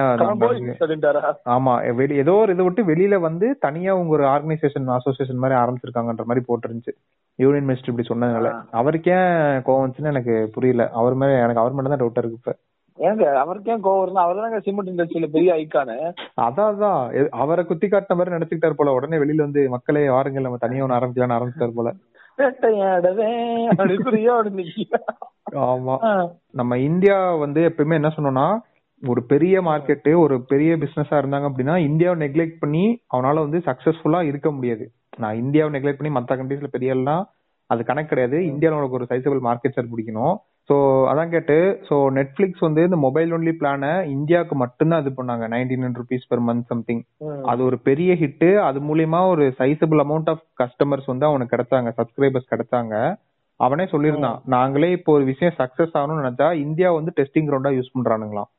ஆமா ஏதோ ஒரு இதை விட்டு வெளியில வந்து தனியா உங்க ஒரு ஆர்கனைசேஷன் அசோசியேஷன் மாதிரி ஆரம்பிச்சிருக்காங்கன்ற மாதிரி போட்டுருந்துச்சு. யூனியன் மினிஸ்டர் இப்படி சொன்னதுனால. அவருக்கே கோவம் வந்துச்சுன்னு எனக்கு புரியல. அவர் மேல எனக்கு அவர் மட்டும் தான் டவுட்டா இருக்கு இப்ப. ஏங்க அவருக்கு ஏன் கோவம் இருந்தா அவர் தாங்க சிமெண்ட் இண்டஸ்ட்ரியில பெரிய ஐக்கானு அதான் அதான். அவரை குத்தி காட்டின மாதிரி நினைச்சுக்கிட்டாரு போல. உடனே வெளியில வந்து மக்களே வாருங்கள் நம்ம தனியா ஒண்ணு ஆரம்பிக்கலாம்னு ஆரம்பிச்சிட்டாரு போல. ஆமா. நம்ம இந்தியா வந்து எப்பயுமே என்ன சொன்னோம்னா ஒரு பெரிய மார்க்கெட் ஒரு பெரிய பிசினஸா இருந்தாங்க அப்படின்னா இந்தியாவை நெக்லெக்ட் பண்ணி அவனால வந்து சக்சஸ்ஃபுல்லா இருக்க முடியாது. நான் இந்தியாவை நெக்லெக்ட் பண்ணி மத்த கண்ட்ரீஸ்ல பெரிய அது கணக்கு கிடையாது. இந்தியாவில் உனக்கு ஒரு சைசபிள் மார்க்கெட் ஷேர் பிடிக்கணும். சோ அதான் கேட்டு சோ நெட்ஃபிளிக்ஸ் வந்து இந்த மொபைல் ஒன்லி பிளான இந்தியாவுக்கு மட்டும்தான் இது பண்ணாங்க. Ninety nine rupees per month something. அது ஒரு பெரிய ஹிட் அது மூலியமா ஒரு சைசபிள் அமௌண்ட் ஆஃப் கஸ்டமர்ஸ் வந்து அவனுக்கு கிடைச்சாங்க சப்ஸ்கிரைபர்ஸ் கிடைச்சாங்க. அவனே சொல்லியிருந்தான் நாங்களே இப்போ ஒரு விஷயம் சக்சஸ் ஆகணும்னு நினைச்சா இந்தியா வந்து டெஸ்டிங் கிரவுண்டா யூஸ் பண்றானுங்களாம்.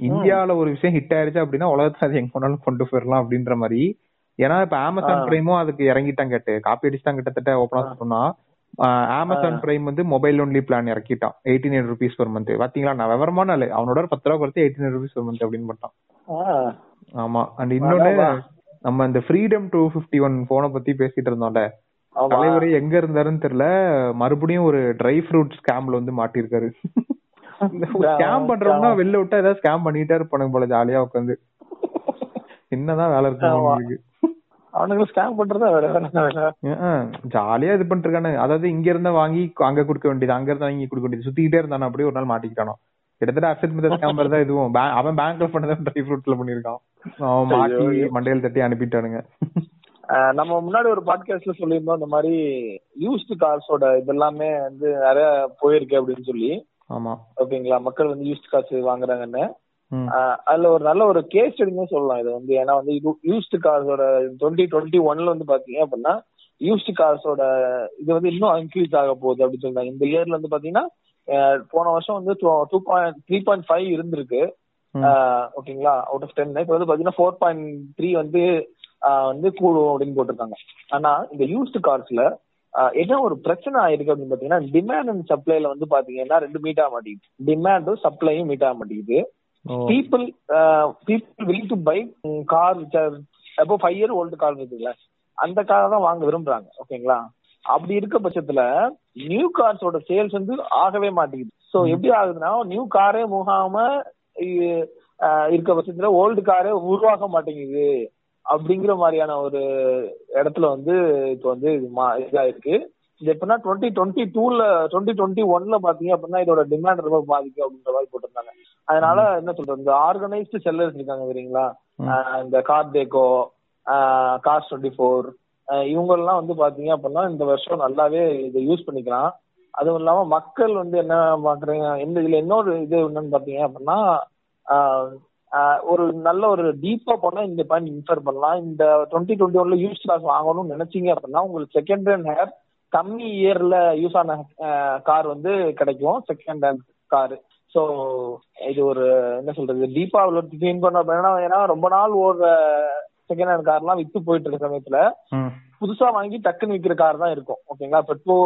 இந்தியால ஒரு விஷயம் ஹிட் ஆயிருச்சு அப்படின்னா உலகத்துல அது எங்க போனாலும் கொண்டு போயிடலாம் அப்படின்ற மாதிரி. ஏன்னா இப்ப அமேசான். பிரைமும் அதுக்கு இறங்கிட்டான் கேட்டு. காப்பி அடிச்சுதான் கிட்டத்தட்ட ஓப்பனா சொன்னா. அமேசான் பிரைம் வந்து mobile only plan இறக்கிட்டான். Eighty nine rupees per month பாத்தீங்களா? நான் விவரமான ஆளு அவனோட பத்து ரூபா குறைச்சு eighty nine rupees per month அப்படின்னு போட்டான். ஆ. ஆமா. அண்ட் இன்னொன்னு. நம்ம இந்த ஃப்ரீடம் டூ பிப்டி ஒன் போனை பத்தி பேசிட்டு இருந்தோம்ல. தலைவர் எங்க இருந்தாருன்னு தெரியல. மறுபடியும் ஒரு ட்ரை ஃப்ரூட் ஸ்கேம்ல வந்து மாட்டிருக்காரு ஸ்கேம் பண்றோம்னா வெளில விட்டா ஏதாவது ஸ்கேம் பண்ணிட்டே இருப்பானுங்க போல ஜாலியா உட்காந்து என்னதான் வேலை இருக்கும் அவனுங்க ஸ்கேம் பண்றதா வேற ஜாலியா இது பண்ணிட்டு இருக்கானு அதாவது இங்க இருந்தா வாங்கி அங்க கொடுக்க வேண்டியது அங்க இருந்தா இங்க கொடுக்க வேண்டியது. சுத்திக்கிட்டே இருந்தானு அப்படியே ஒரு நாள் மாட்டிக்கிட்டானோ. கிட்டத்தட்ட மெத்தட் ஸ்கேம்பர் தான் இதுவும். அவன் பேங்க்ல பண்ணதான் ட்ரை ஃப்ரூட்ல பண்ணிருக்கான் அவன் மாட்டி ஐயோ. மண்டையில தட்டி அனுப்பிட்டானுங்க. நம்ம முன்னாடி ஒரு பாட்காஸ்ட்ல சொல்லியிருந்தோம் இந்த மாதிரி யூஸ்டு கார்ஸோட இதெல்லாமே வந்து நிறைய போயிருக்கு அப்படின்னு சொல்லி. ஆமா. ஓகேங்களா? மக்கள் வந்து யூஸ்டு கார்ஸ் வாங்குறாங்கன்னு. அதுல ஒரு நல்ல ஒரு கேஸ் ஸ்டடினே சொல்லலாம் இது வந்து. ஏன்னா வந்து யூஸ்டு கார்ஸோட டுவெண்ட்டி டுவெண்ட்டி ஒன்ல வந்து பாத்தீங்க அப்படின்னா யூஸ்டு கார்ஸோட இது வந்து இன்னும் இன்க்ரீஸ் ஆக போகுது அப்படின்னு சொல்றாங்க. இந்த இயர்ல வந்து பாத்தீங்கன்னா போன வருஷம் வந்து two point three point five இருந்திருக்கு. ஓகேங்களா? அவுட் ஆஃப் டென் இப்போ வந்து பாத்தீங்கன்னா ஃபோர் பாயிண்ட் த்ரீ வந்து வந்து கூடும் அப்படின்னு போட்டிருக்காங்க. ஆனா இந்த யூஸ்டு கார்ஸ்ல என்ன ஒரு பிரச்சனை ஆயிருக்கு அப்படின்னு பாத்தீங்கன்னா டிமாண்ட் அண்ட் சப்ளைல வந்து பாத்தீங்கன்னா ரெண்டு மீட் ஆக மாட்டேங்குது. டிமாண்டும் சப்ளையும் மீட் ஆக மாட்டேங்குது. People people will to buy car which are அப்போ ஃபைவ் இயர் ஓல்டு கார் இருக்குல்ல அந்த காரை தான் வாங்க விரும்புறாங்க. ஓகேங்களா அப்படி இருக்க பட்சத்துல நியூ கார்ஸோட சேல்ஸ் வந்து ஆகவே மாட்டேங்குது. ஸோ எப்படி ஆகுதுன்னா நியூ காரே முகாம இருக்க பட்சத்துல ஓல்டு காரே உருவாக மாட்டேங்குது. அப்படிங்கிற மாதிரியான ஒரு இடத்துல வந்து இப்போ வந்து இது மா- இதாயிருக்கு. இது எப்படின்னா டுவெண்ட்டி டுவெண்ட்டி டூல டுவெண்ட்டி டுவெண்ட்டி ஒன்ல பாத்தீங்க அப்படின்னா இதோட டிமாண்ட் ரொம்ப பாதிக்கும் அப்படின்ற மாதிரி போட்டிருந்தாங்க. அதனால என்ன சொல்றது இந்த ஆர்கனைஸ்டு செல்லர்ஸ் இருக்காங்க. ஆஹ் இந்த CarDekho car twenty four இவங்கெல்லாம் வந்து பாத்தீங்க அப்படின்னா இந்த வருஷம் நல்லாவே இதை யூஸ் பண்ணிக்கலாம். அதுவும் இல்லாம மக்கள் வந்து என்ன பாக்குறீங்க இந்த இதுல இன்னொரு இது என்னன்னு பாத்தீங்க அப்படின்னா ஒரு நல்ல ஒரு டீப்பா போனா இந்த பாயிண்ட் இன்ஃபர் பண்ணலாம். இந்த டுவெண்ட்டி டுவெண்ட்டி ஒன்ல யூஸ் கிளாஸ் வாங்கணும்னு நினைச்சீங்க அப்படின்னா உங்களுக்கு செகண்ட் ஹேண்ட் ஹேர் கம்மி இயர்ல யூஸ் ஆன கார் வந்து கிடைக்கும். செகண்ட் ஹேண்ட் கார் ஸோ இது ஒரு என்ன சொல்றது டீப்பா திங்க் பண்ண ஏன்னா ரொம்ப நாள் ஓடுற செகண்ட் ஹேண்ட் கார்லாம் வித்து போயிட்டு இருக்க சமயத்துல புதுசா வாங்கி டக்குன்னு விற்கிற கார் தான் இருக்கும். ஓகேங்களா இப்போ டூ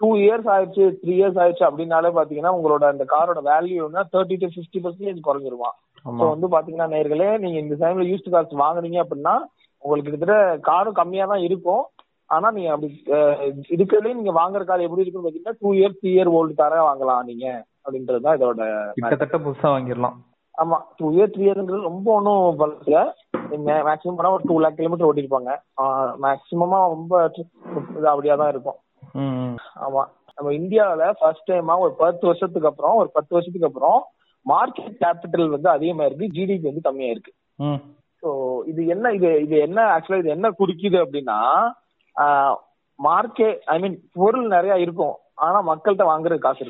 டூ இயர்ஸ் ஆயிடுச்சு த்ரீ இயர்ஸ் ஆயிடுச்சு அப்படின்னாலே பாத்தீங்கன்னா உங்களோட அந்த காரோட வேல்யூனா தேர்ட்டி டு ஃபிஃப்டி பர்சன்டேஜ் குறைஞ்சிருமா ஸோ வந்து பாத்தீங்கன்னா நேர்களே நீங்க இந்த டைம்ல யூஸ்டு கார்ஸ் வாங்குனீங்க அப்படின்னா உங்களுக்கு கிட்டத்தட்ட காரும் கம்மியா தான் இருக்கும். ஆனா நீங்க அப்படி இருக்கிறதுலயே நீங்க வாங்குற கார் எப்படி இருக்குன்னு பாத்தீங்கன்னா two year three year old காரா வாங்கலாம் நீங்க அப்படின்றது தான் இதோட கிட்டத்தட்ட புதுசா வாங்கிடலாம். ஆமா டூ இயர் த்ரீ இயர்ன்றது ரொம்ப ஒன்றும் பலத்துல மேக்ஸிமம் பண்ணா ஒரு டூ லேக் கிலோமீட்டர் ஓட்டிருப்பாங்க மேக்ஸிமமா ரொம்ப இது அப்படியா தான் இருக்கும். ஆமா நம்ம இந்தியாவுல ஃபர்ஸ்ட் டைமா ஒரு பத்து வருஷத்துக்கு அப்புறம் ஒரு பத்து வருஷத்துக்கு அப்புறம் மார்க்கெட் கேபிட்டல் வந்து அதிகமா இருக்கு ஜிடிபி வந்து கம்மியா இருக்கு. ஸோ இது என்ன இது இது என்ன ஆக்சுவலா இது என்ன குறிக்குது அப்படின்னா மார்க்கெட் ஐ மீன் பொருள் நிறைய இருக்கும். ஆனா மக்கள்கிட்ட வாங்குற காசு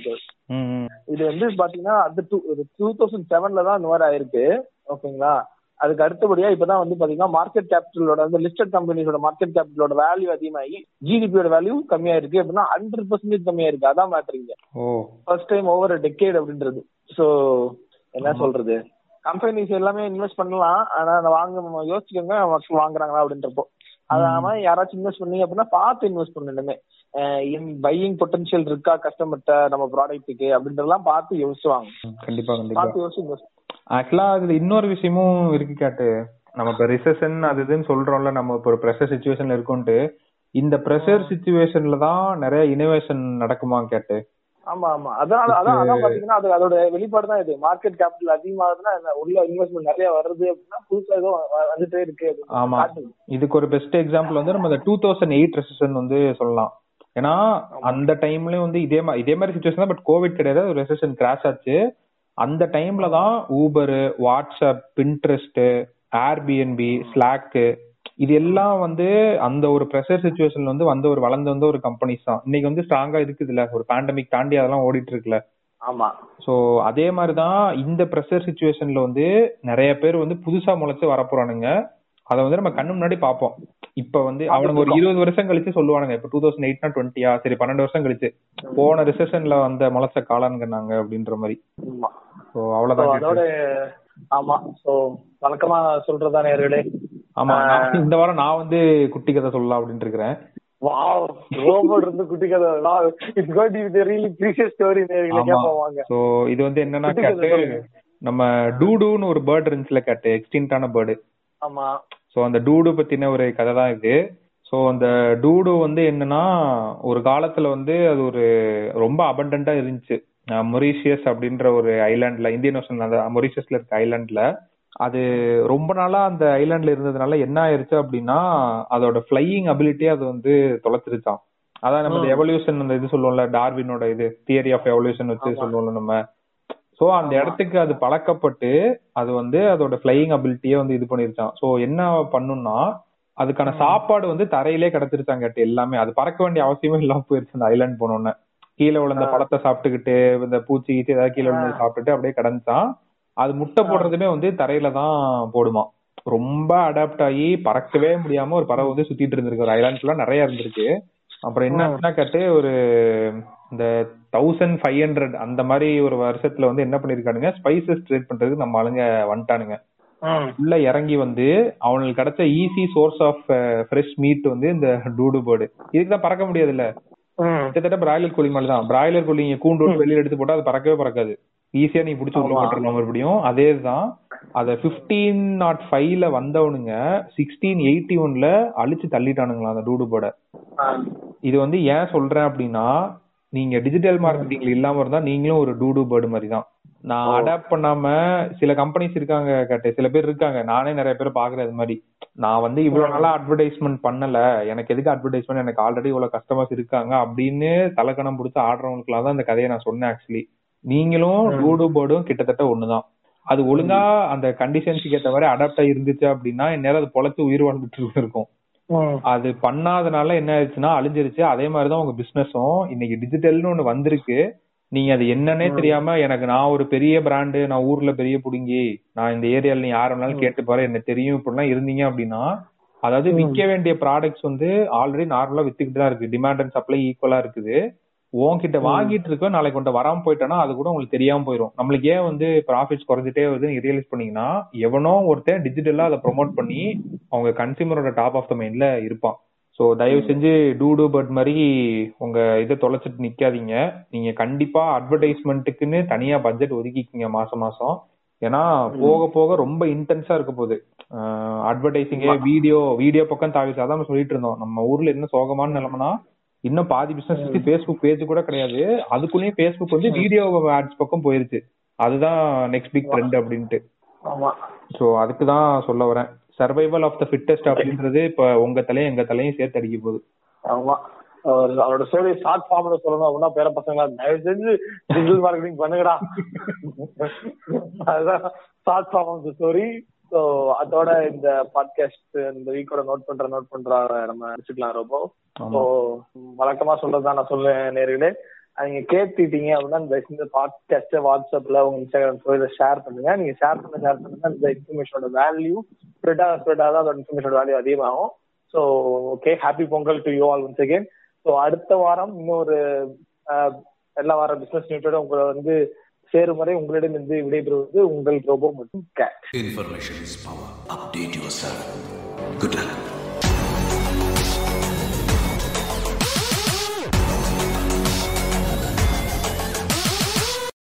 ம். இது வந்து பாத்தீங்கன்னா அது டூ டூ தௌசண்ட் செவன்ல தான் இந்த மாதிரி ஆயிருக்கு. ஓகேங்களா? அதுக்கு அடுத்தபடியா இப்பதான் வந்து பாத்தீங்கன்னா மார்க்கெட் கேபிட்டலோட வந்து லிஸ்டட் கம்பெனிஸோட மார்க்கெட் கேபிட்டலோட வேல்யூ அதிகமாகி ஜிடிபியோட வேல்யூ கம்மியா இருக்கு அப்படின்னா ஹண்ட்ரட் பர்சன்டேஜ் கம்மியா இருக்கு அதான் மேட்ரிங்க ஃபர்ஸ்ட் டைம் ஓவர் டெக்கேட் அப்படின்றது. ஸோ என்ன சொல்றது? கம்பெனிஸ் எல்லாமே இன்வெஸ்ட் பண்ணலாம். ஆனா வாங்க யோசிச்சுக்கோங்க மக்கள் வாங்குறாங்களா அப்படின்றப்போ. அதாம யாராச்சும் இன்வெஸ்ட் பண்ணீங்க அப்படின்னா பார்த்து இன்வெஸ்ட் பண்ணணுமே. பையிங் பொட்டன்ஷியல் இருக்கா கஸ்டமர்கிட்ட நம்ம ப்ராடக்ட்டுக்கு அப்படின்றதெல்லாம் பார்த்து யோசிச்சுவாங்க. கண்டிப்பா பார்த்து யோசிச்சு ஆக்சுவலா அதுல இன்னொரு விஷயமும் இருக்கு கேட்டு. நம்ம இப்ப ரிசெஷன் அது இதுன்னு சொல்றோம்ல நம்ம இப்ப ஒரு ப்ரெஷர் சுச்சுவேஷன்ல இருக்கோம்ட்டு இந்த ப்ரெஷர் சுச்சுவேஷன்ல தான் நிறைய இனோவேஷன் நடக்குமா கேட்டு. ஆமா ஆமா. அதனால அதான் அதான் பாத்தீங்கன்னா அது அதோட வெளிப்பாடு தான் இது. மார்க்கெட் கேபிட்டல் அதிகமாகுதுன்னா உள்ள இன்வெஸ்ட்மெண்ட் நிறைய வருது அப்படின்னா புதுசா ஏதோ வந்துட்டே இருக்கு ஆமா. இதுக்கு ஒரு பெஸ்ட் எக்ஸாம்பிள் வந்து நம்ம டூ தௌசண்ட் எயிட் ரெசன் வந்து சொல்லலாம். ஏன்னா அந்த டைம்லயும் வந்து இதே மாதிரி இதே மாதிரி சுச்சுவேஷன் தான் பட் கோவிட் கிடையாது. ஒரு ரெசன் கிராஷ் ஆச்சு. அந்த டைம்ல தான் Uber WhatsApp Pinterest Airbnb Slack இது எல்லாம் வந்து அந்த ஒரு ப்ரெஷர் சுச்சுவேஷன்ல வந்து வந்த ஒரு வளர்ந்து வந்த ஒரு கம்பெனிஸ் தான். இன்னைக்கு வந்து ஸ்ட்ராங்கா இருக்குதுல்ல. ஒரு பேண்டமிக் தாண்டி அதெல்லாம் ஓடிட்டு இருக்குல்ல. ஆமா. சோ அதே மாதிரிதான் இந்த ப்ரெஷர் சுச்சுவேஷன்ல வந்து நிறைய பேர் வந்து புதுசா முளைச்சு வரப்போறானுங்க அத வந்து நம்ம கண்ணு முன்னாடி பாப்போம் இப்ப வந்து அவனுங்க ஒரு இருபது வருஷம் கழிச்சு சொல்லுவானுங்க. இப்ப டூ தௌசண்ட் எயிட்னா டுவெண்ட்டியா சரி பன்னெண்டு வருஷம் கழிச்சு. போன ரிசெஷன்ல வந்த முளைச்ச காளான்ங்கன்னாங்க அப்படின்ற மாதிரி. அவ்வளவுதான் அதோட ஆமா. சோ வழக்கமா சொல்றதா நேர்களே ஆமா இந்த வாரம் நான் வந்து குட்டி கதை சொல்லலாம் அப்படின்னு இருக்கிறேன். வாவ் ரோபோட் இருந்து குட்டி கதை. It's got to really precious story. கேட்போம் வாங்க. சோ இது வந்து என்னன்னா சொல்லுங்க. நம்ம டூடுன்னு ஒரு பேர்ட் இருந்துச்சுல கேட்டு எக்ஸ்டிங்டான பேர்டு ஆமா. சோ அந்த டூடு பத்தின ஒரு கதை தான் இது. சோ அந்த டூடு வந்து என்னன்னா ஒரு காலத்துல வந்து அது ஒரு ரொம்ப அபண்டன்டா இருந்துச்சு. மொரீஷியஸ் அப்படின்ற ஒரு ஐலாண்ட்ல இந்தியன் ஓஷன் அந்த மொரீஷியஸ்ல இருக்க ஐலாண்ட்ல அது ரொம்ப நாளா அந்த ஐலாண்ட்ல இருந்ததுனால என்ன ஆயிருச்சு அப்படின்னா அதோட ஃபிளையிங் அபிலிட்டியே அது வந்து தொலைச்சிருச்சான் அதான் நம்ம எவல்யூஷன் அந்த இது சொல்லுவோம்ல டார்வினோட இது தியரி ஆஃப் எவல்யூஷன் வச்சு சொல்லுவோம்ல நம்ம. சோ அந்த இடத்துக்கு அது பழக்கப்பட்டு அது வந்து அதோட ஃபிளையிங் அபிலிட்டியே வந்து இது பண்ணிருச்சான் சோ என்ன பண்ணும்னா அதுக்கான சாப்பாடு வந்து தரையிலே கிடைச்சிருச்சான் கேட்டு எல்லாமே. அது பறக்க வேண்டிய அவசியமே இல்லாம போயிருச்சு அந்த ஐலாண்ட் போனோடனே கீழே விழுந்த பழத்தை சாப்பிட்டுக்கிட்டு இந்த பூச்சி கீச்சி ஏதாவது கீழே விழுந்து சாப்பிட்டுட்டு அப்படியே கிடந்துச்சான் அது முட்டை போடுறதுமே வந்து தரையில தான் போடுமா. ரொம்ப அடாப்ட் ஆகி பறக்கவே முடியாம ஒரு பறவை வந்து சுத்திட்டு இருந்திருக்கு. ஒரு ஐலாண்ட் ஃபுல்லா நிறைய இருந்திருக்கு. அப்புறம் என்ன ஆச்சுன்னா கேட்டு ஒரு இந்த தௌசண்ட் ஃபைவ் ஹண்ட்ரட் அந்த மாதிரி ஒரு வருஷத்துல வந்து என்ன பண்ணிருக்கானுங்க ஸ்பைசஸ் ட்ரேட் பண்றதுக்கு நம்ம ஆளுங்க வந்துட்டானுங்க. உள்ள இறங்கி வந்து அவனுக்கு கிடைச்ச easy source of fresh meat வந்து இந்த டூடு பேர்டு இதுக்கு தான் பறக்க முடியாதுல்ல. ம் கிட்டத்தட்ட பிராய்லர் கோழி மாதிரி தான். பிராய்லர் கோழி நீங்க கூண்டு வெளியில எடுத்து போட்டா அது பறக்கவே பறக்காது. ஈஸியா நீ பிடிச்சி உள்ள ஆமா. போட்டுருலாம் மறுபடியும். அதே தான் அத பிப்டீன் நாட் ஃபைவ்ல வந்தவனுங்க சிக்ஸ்டீன் எயிட்டி ஒன்ல அழிச்சு தள்ளிட்டானுங்களா அந்த டூடு பேர்டை ஆ. இது வந்து ஏன் சொல்றேன் அப்படின்னா நீங்க டிஜிட்டல் மார்க்கெட்டிங்ல இல்லாம இருந்தா நீங்களும் ஒரு டூடு பேர்டு மாதிரி தான் நான். அடாப்ட் பண்ணாம சில கம்பெனிஸ் இருக்காங்க கேட்டு. சில பேர் இருக்காங்க. நானே நிறைய பேர் பாக்குறேன் இது மாதிரி. நான் வந்து இவ்வளவு நாளா அட்வர்டைஸ்மெண்ட் பண்ணல. எனக்கு எதுக்கு அட்வர்டைஸ்மெண்ட் எனக்கு ஆல்ரெடி இவ்வளவு கஸ்டமர்ஸ் இருக்காங்க அப்படின்னு தலைக்கணம் பிடிச்சி ஆடுறவங்களுக்குலாம் தான் இந்த கதையை நான் சொன்னேன் ஆக்சுவலி நீங்களும். டூடு பேர்டும் கிட்டத்தட்ட ஒண்ணுதான். அது ஒழுங்கா அந்த கண்டிஷன்ஸுக்கு ஏத்த மாதிரி அடாப்ட் ஆகி இருந்துச்சு அப்படின்னா இந்நேரம் அது பொழைச்சு உயிர் வாழ்ந்துட்டு இருக்கும் அது பண்ணாதனால என்ன ஆயிடுச்சுன்னா அழிஞ்சிருச்சு. அதே மாதிரிதான் உங்க பிசினஸும் இன்னைக்கு டிஜிட்டல்னு ஒண்ணு வந்திருக்கு. நீங்க அது என்னன்னே. தெரியாம எனக்கு நான் ஒரு பெரிய பிராண்டு நான் ஊர்ல பெரிய புடுங்கி நான் இந்த ஏரியால நீ யார வேணாலும். கேட்டு பாரு எனக்கு தெரியும் இப்படிலாம் இருந்தீங்க அப்படின்னா அதாவது. விற்க வேண்டிய ப்ராடக்ட்ஸ் வந்து ஆல்ரெடி நார்மலா வித்துக்கிட்டு தான் இருக்கு. டிமாண்ட் அண்ட் சப்ளை ஈக்குவலா இருக்குது. உன்கிட்ட. வாங்கிட்டு இருக்க நாளைக்கு கொண்டு வராம போயிட்டேன்னா அது கூட உங்களுக்கு தெரியாம போயிடும் நம்மளுக்கு ஏன் வந்து ப்ராஃபிட்ஸ் குறைஞ்சிட்டே வருதுன்னு ரியலைஸ் பண்ணீங்கன்னா எவனோ ஒருத்தன் டிஜிட்டலா அதை ப்ரோமோட் பண்ணி அவங்க கன்சியூமரோட டாப் ஆஃப் த மைண்ட்ல இருப்பான். சோ தயவு செஞ்சு டூடு பட் மாதிரி உங்க இதை தொலைச்சிட்டு நிக்காதீங்க. நீங்க கண்டிப்பா அட்வர்டைஸ்மெண்ட்டுக்குன்னு தனியா பட்ஜெட் ஒதுக்கிக்கிங்க மாசம் மாசம். ஏன்னா போக போக ரொம்ப இன்டென்ஸா இருக்க போகுது. அட்வர்டைசிங் வீடியோ வீடியோ பக்கம் தாவிச்சு அதான் சொல்லிட்டு இருந்தோம். நம்ம ஊர்ல என்ன சோகமான நிலைமைனா இன்னும் பாதி பிசினஸ் ஃபேஸ்புக் பேஜ் கூட கிடையாது. அதுக்குள்ளேயும் ஃபேஸ்புக் வந்து வீடியோ ஆட்ஸ் பக்கம் போயிருச்சு. அதுதான் நெக்ஸ்ட் பிக் ட்ரெண்ட் அப்படின்ட்டு. ஆமா. சோ அதுக்கு தான் சொல்ல வரேன். சர்வைவல் ஆஃப் த ஃபிட்டஸ்ட் அப்படின்றது இப்ப உங்க தலையும் எங்க தலையும் சேர்த்து அடிக்க போகுது. ஆமா. அவர் அவரோட ஸ்டோரி ஷார்ட் ஃபார்ம்ல சொல்லணும் அப்படின்னா பேர பசங்களா தயவு செஞ்சு டிஜிட்டல் மார்க்கெட்டிங் பண்ணுங்கடா. அதுதான் short form of the story so அதோட இந்த பாட்காஸ்ட் இந்த வீக்கோட நோட் பண்ற நோட் பண்ற நம்ம முடிச்சுக்கலாம் ரொம்ப ஸோ வழக்கமா சொல்றதுதான் நான் சொல்லுவேன் நேர்களே. நீங்க கேட்டுட்டீங்க அப்படின்னா இந்த பாட்காஸ்ட் வாட்ஸ்அப்ல உங்க இன்ஸ்டாகிராம் ஸ்டோரியில ஷேர் பண்ணுங்க. நீங்க ஷேர் பண்ண ஷேர் பண்ணுங்க இந்த இன்ஃபர்மேஷனோட வேல்யூ ஸ்ப்ரெட் ஆக ஸ்ப்ரெட் ஆக அதோட இன்ஃபர்மேஷனோட வேல்யூ அதிகமாகும். So okay happy Pongal to you all once again so அடுத்த வாரம் இன்னொரு எல்லா வார பிசினஸ் நியூட்டோட உங்களை வந்து சேரும் வரை உங்களிடமிருந்து விடைபெறுவது உங்கள் ரோபோ மற்றும் கேட் இன்ஃபர்மேஷன் இஸ் பவர்